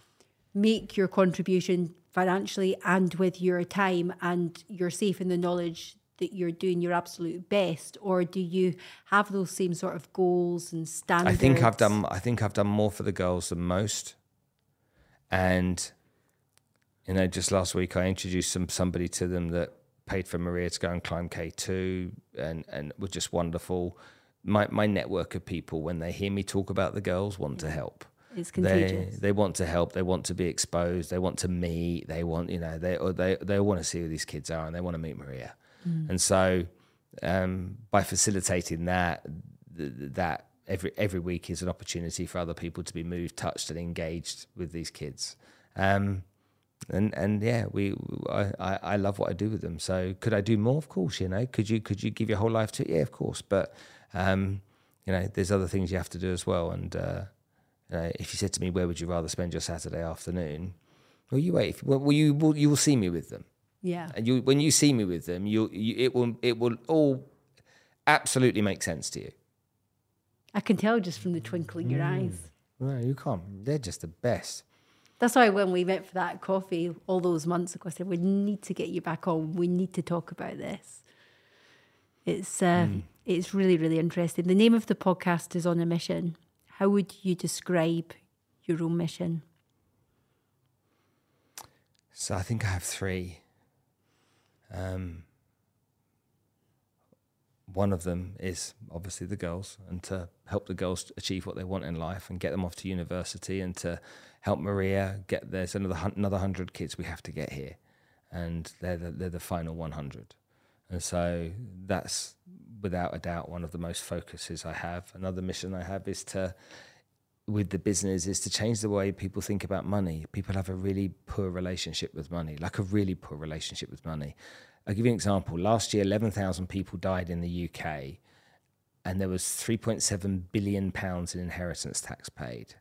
make your contribution financially and with your time and you're safe in the knowledge that you're doing your absolute best? Or do you have those same sort of goals and standards? I think I've done. I think I've done more for the girls than most. And you know, just last week I introduced some somebody to them that paid for Maria to go and climb K two, and and was just wonderful. My my network of people, when they hear me talk about the girls, want to help. It's They contagious. they want to help. They want to be exposed. They want to meet. They want you know they or they they want to see who these kids are and they want to meet Maria. And so um, by facilitating that th- th- that every every week is an opportunity for other people to be moved, touched, and engaged with these kids. Um, and and yeah, we I, I I love what I do with them. So could I do more? Of course, you know. Could you could you give your whole life to it? Yeah, of course. But um, you know, there's other things you have to do as well. And uh, you know, if you said to me, where would you rather spend your Saturday afternoon? Well, you wait. Well, well you will you will see me with them, Yeah. and you when you see me with them, you, you it will it will all absolutely make sense to you. I can tell just from the twinkle in your Mm. eyes. No, you can't. They're just the best. That's why when we met for that coffee all those months ago, I said, we need to get you back on. We need to talk about this. It's uh, it's really, really interesting. The name of the podcast is On a Mission. How would you describe your own mission? So I think I have three. Um, one of them is obviously the girls, and to help the girls achieve what they want in life and get them off to university, and to help Maria get there's another another hundred kids we have to get here, and they're the, they're the final one hundred, and so that's without a doubt one of the most focuses I have. Another mission I have is to with the business is to change the way people think about money. People have a really poor relationship with money, like a really poor relationship with money. I'll give you an example. Last year, 11,000 people died in the UK, and there was 3.7 billion pounds in inheritance tax paid.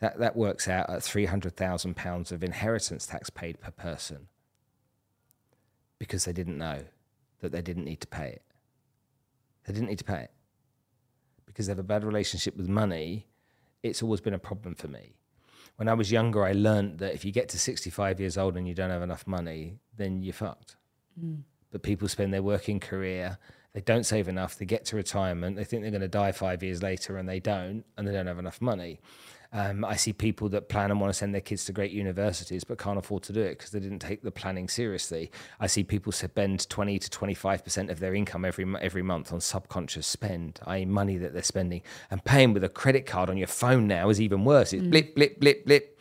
That, that works out at 300,000 pounds of inheritance tax paid per person because they didn't know that they didn't need to pay it. They didn't need to pay it because they have a bad relationship with money, it's always been a problem for me. When I was younger, I learned that if you get to 65 years old and you don't have enough money, then you're fucked. Mm. But people spend their working career, they don't save enough, they get to retirement, they think they're going to die five years later and they don't, and they don't have enough money. Um, I see people that plan and want to send their kids to great universities but can't afford to do it because they didn't take the planning seriously. I see people spend 20 to 25% of their income every every month on subconscious spend, i.e., money that they're spending. And paying with a credit card on your phone now is even worse. It's mm. blip, blip, blip, blip.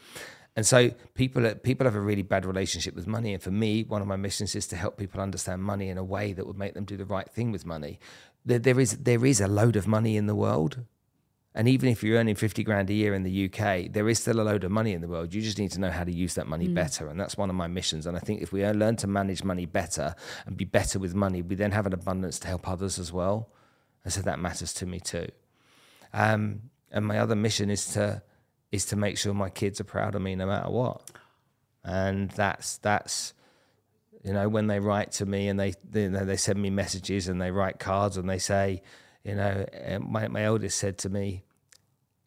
And so people people have a really bad relationship with money. And for me, one of my missions is to help people understand money in a way that would make them do the right thing with money. There, there is there is a load of money in the world. And even if you're earning 50 grand a year in the UK, there is still a load of money in the world. You just need to know how to use that money mm. better. And that's one of my missions. And I think if we learn to manage money better and be better with money, we then have an abundance to help others as well. And so that matters to me too. Um, and my other mission is to is to make sure my kids are proud of me no matter what. And that's that's you know when they write to me and they they, they send me messages and they write cards and they say, you know, eh, my my eldest said to me,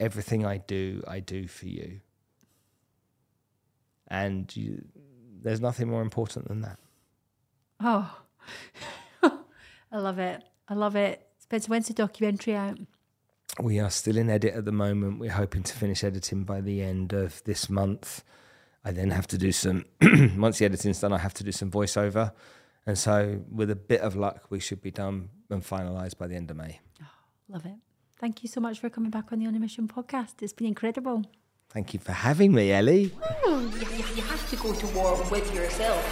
everything I do, I do for you. And you, there's nothing more important than that. Oh, I love it. I love it. Spencer, when's the documentary out? We are still in edit at the moment. We're hoping to finish editing by the end of this month. I then have to do some, once the editing's done, I have to do some voiceover. And so, with a bit of luck, we should be done and finalised by the end of May. Oh, love it. Thank you so much for coming back on the On a Mission podcast. It's been incredible. Thank you for having me, Ellie. Well, you, you have to go to war with yourself.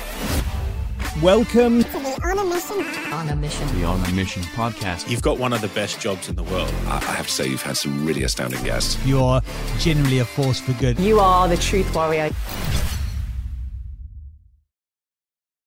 Welcome to the On a Mission. On a Mission. The On a Mission podcast. You've got one of the best jobs in the world. I have to say, you've had some really astounding guests. You're genuinely a force for good. You are the truth warrior.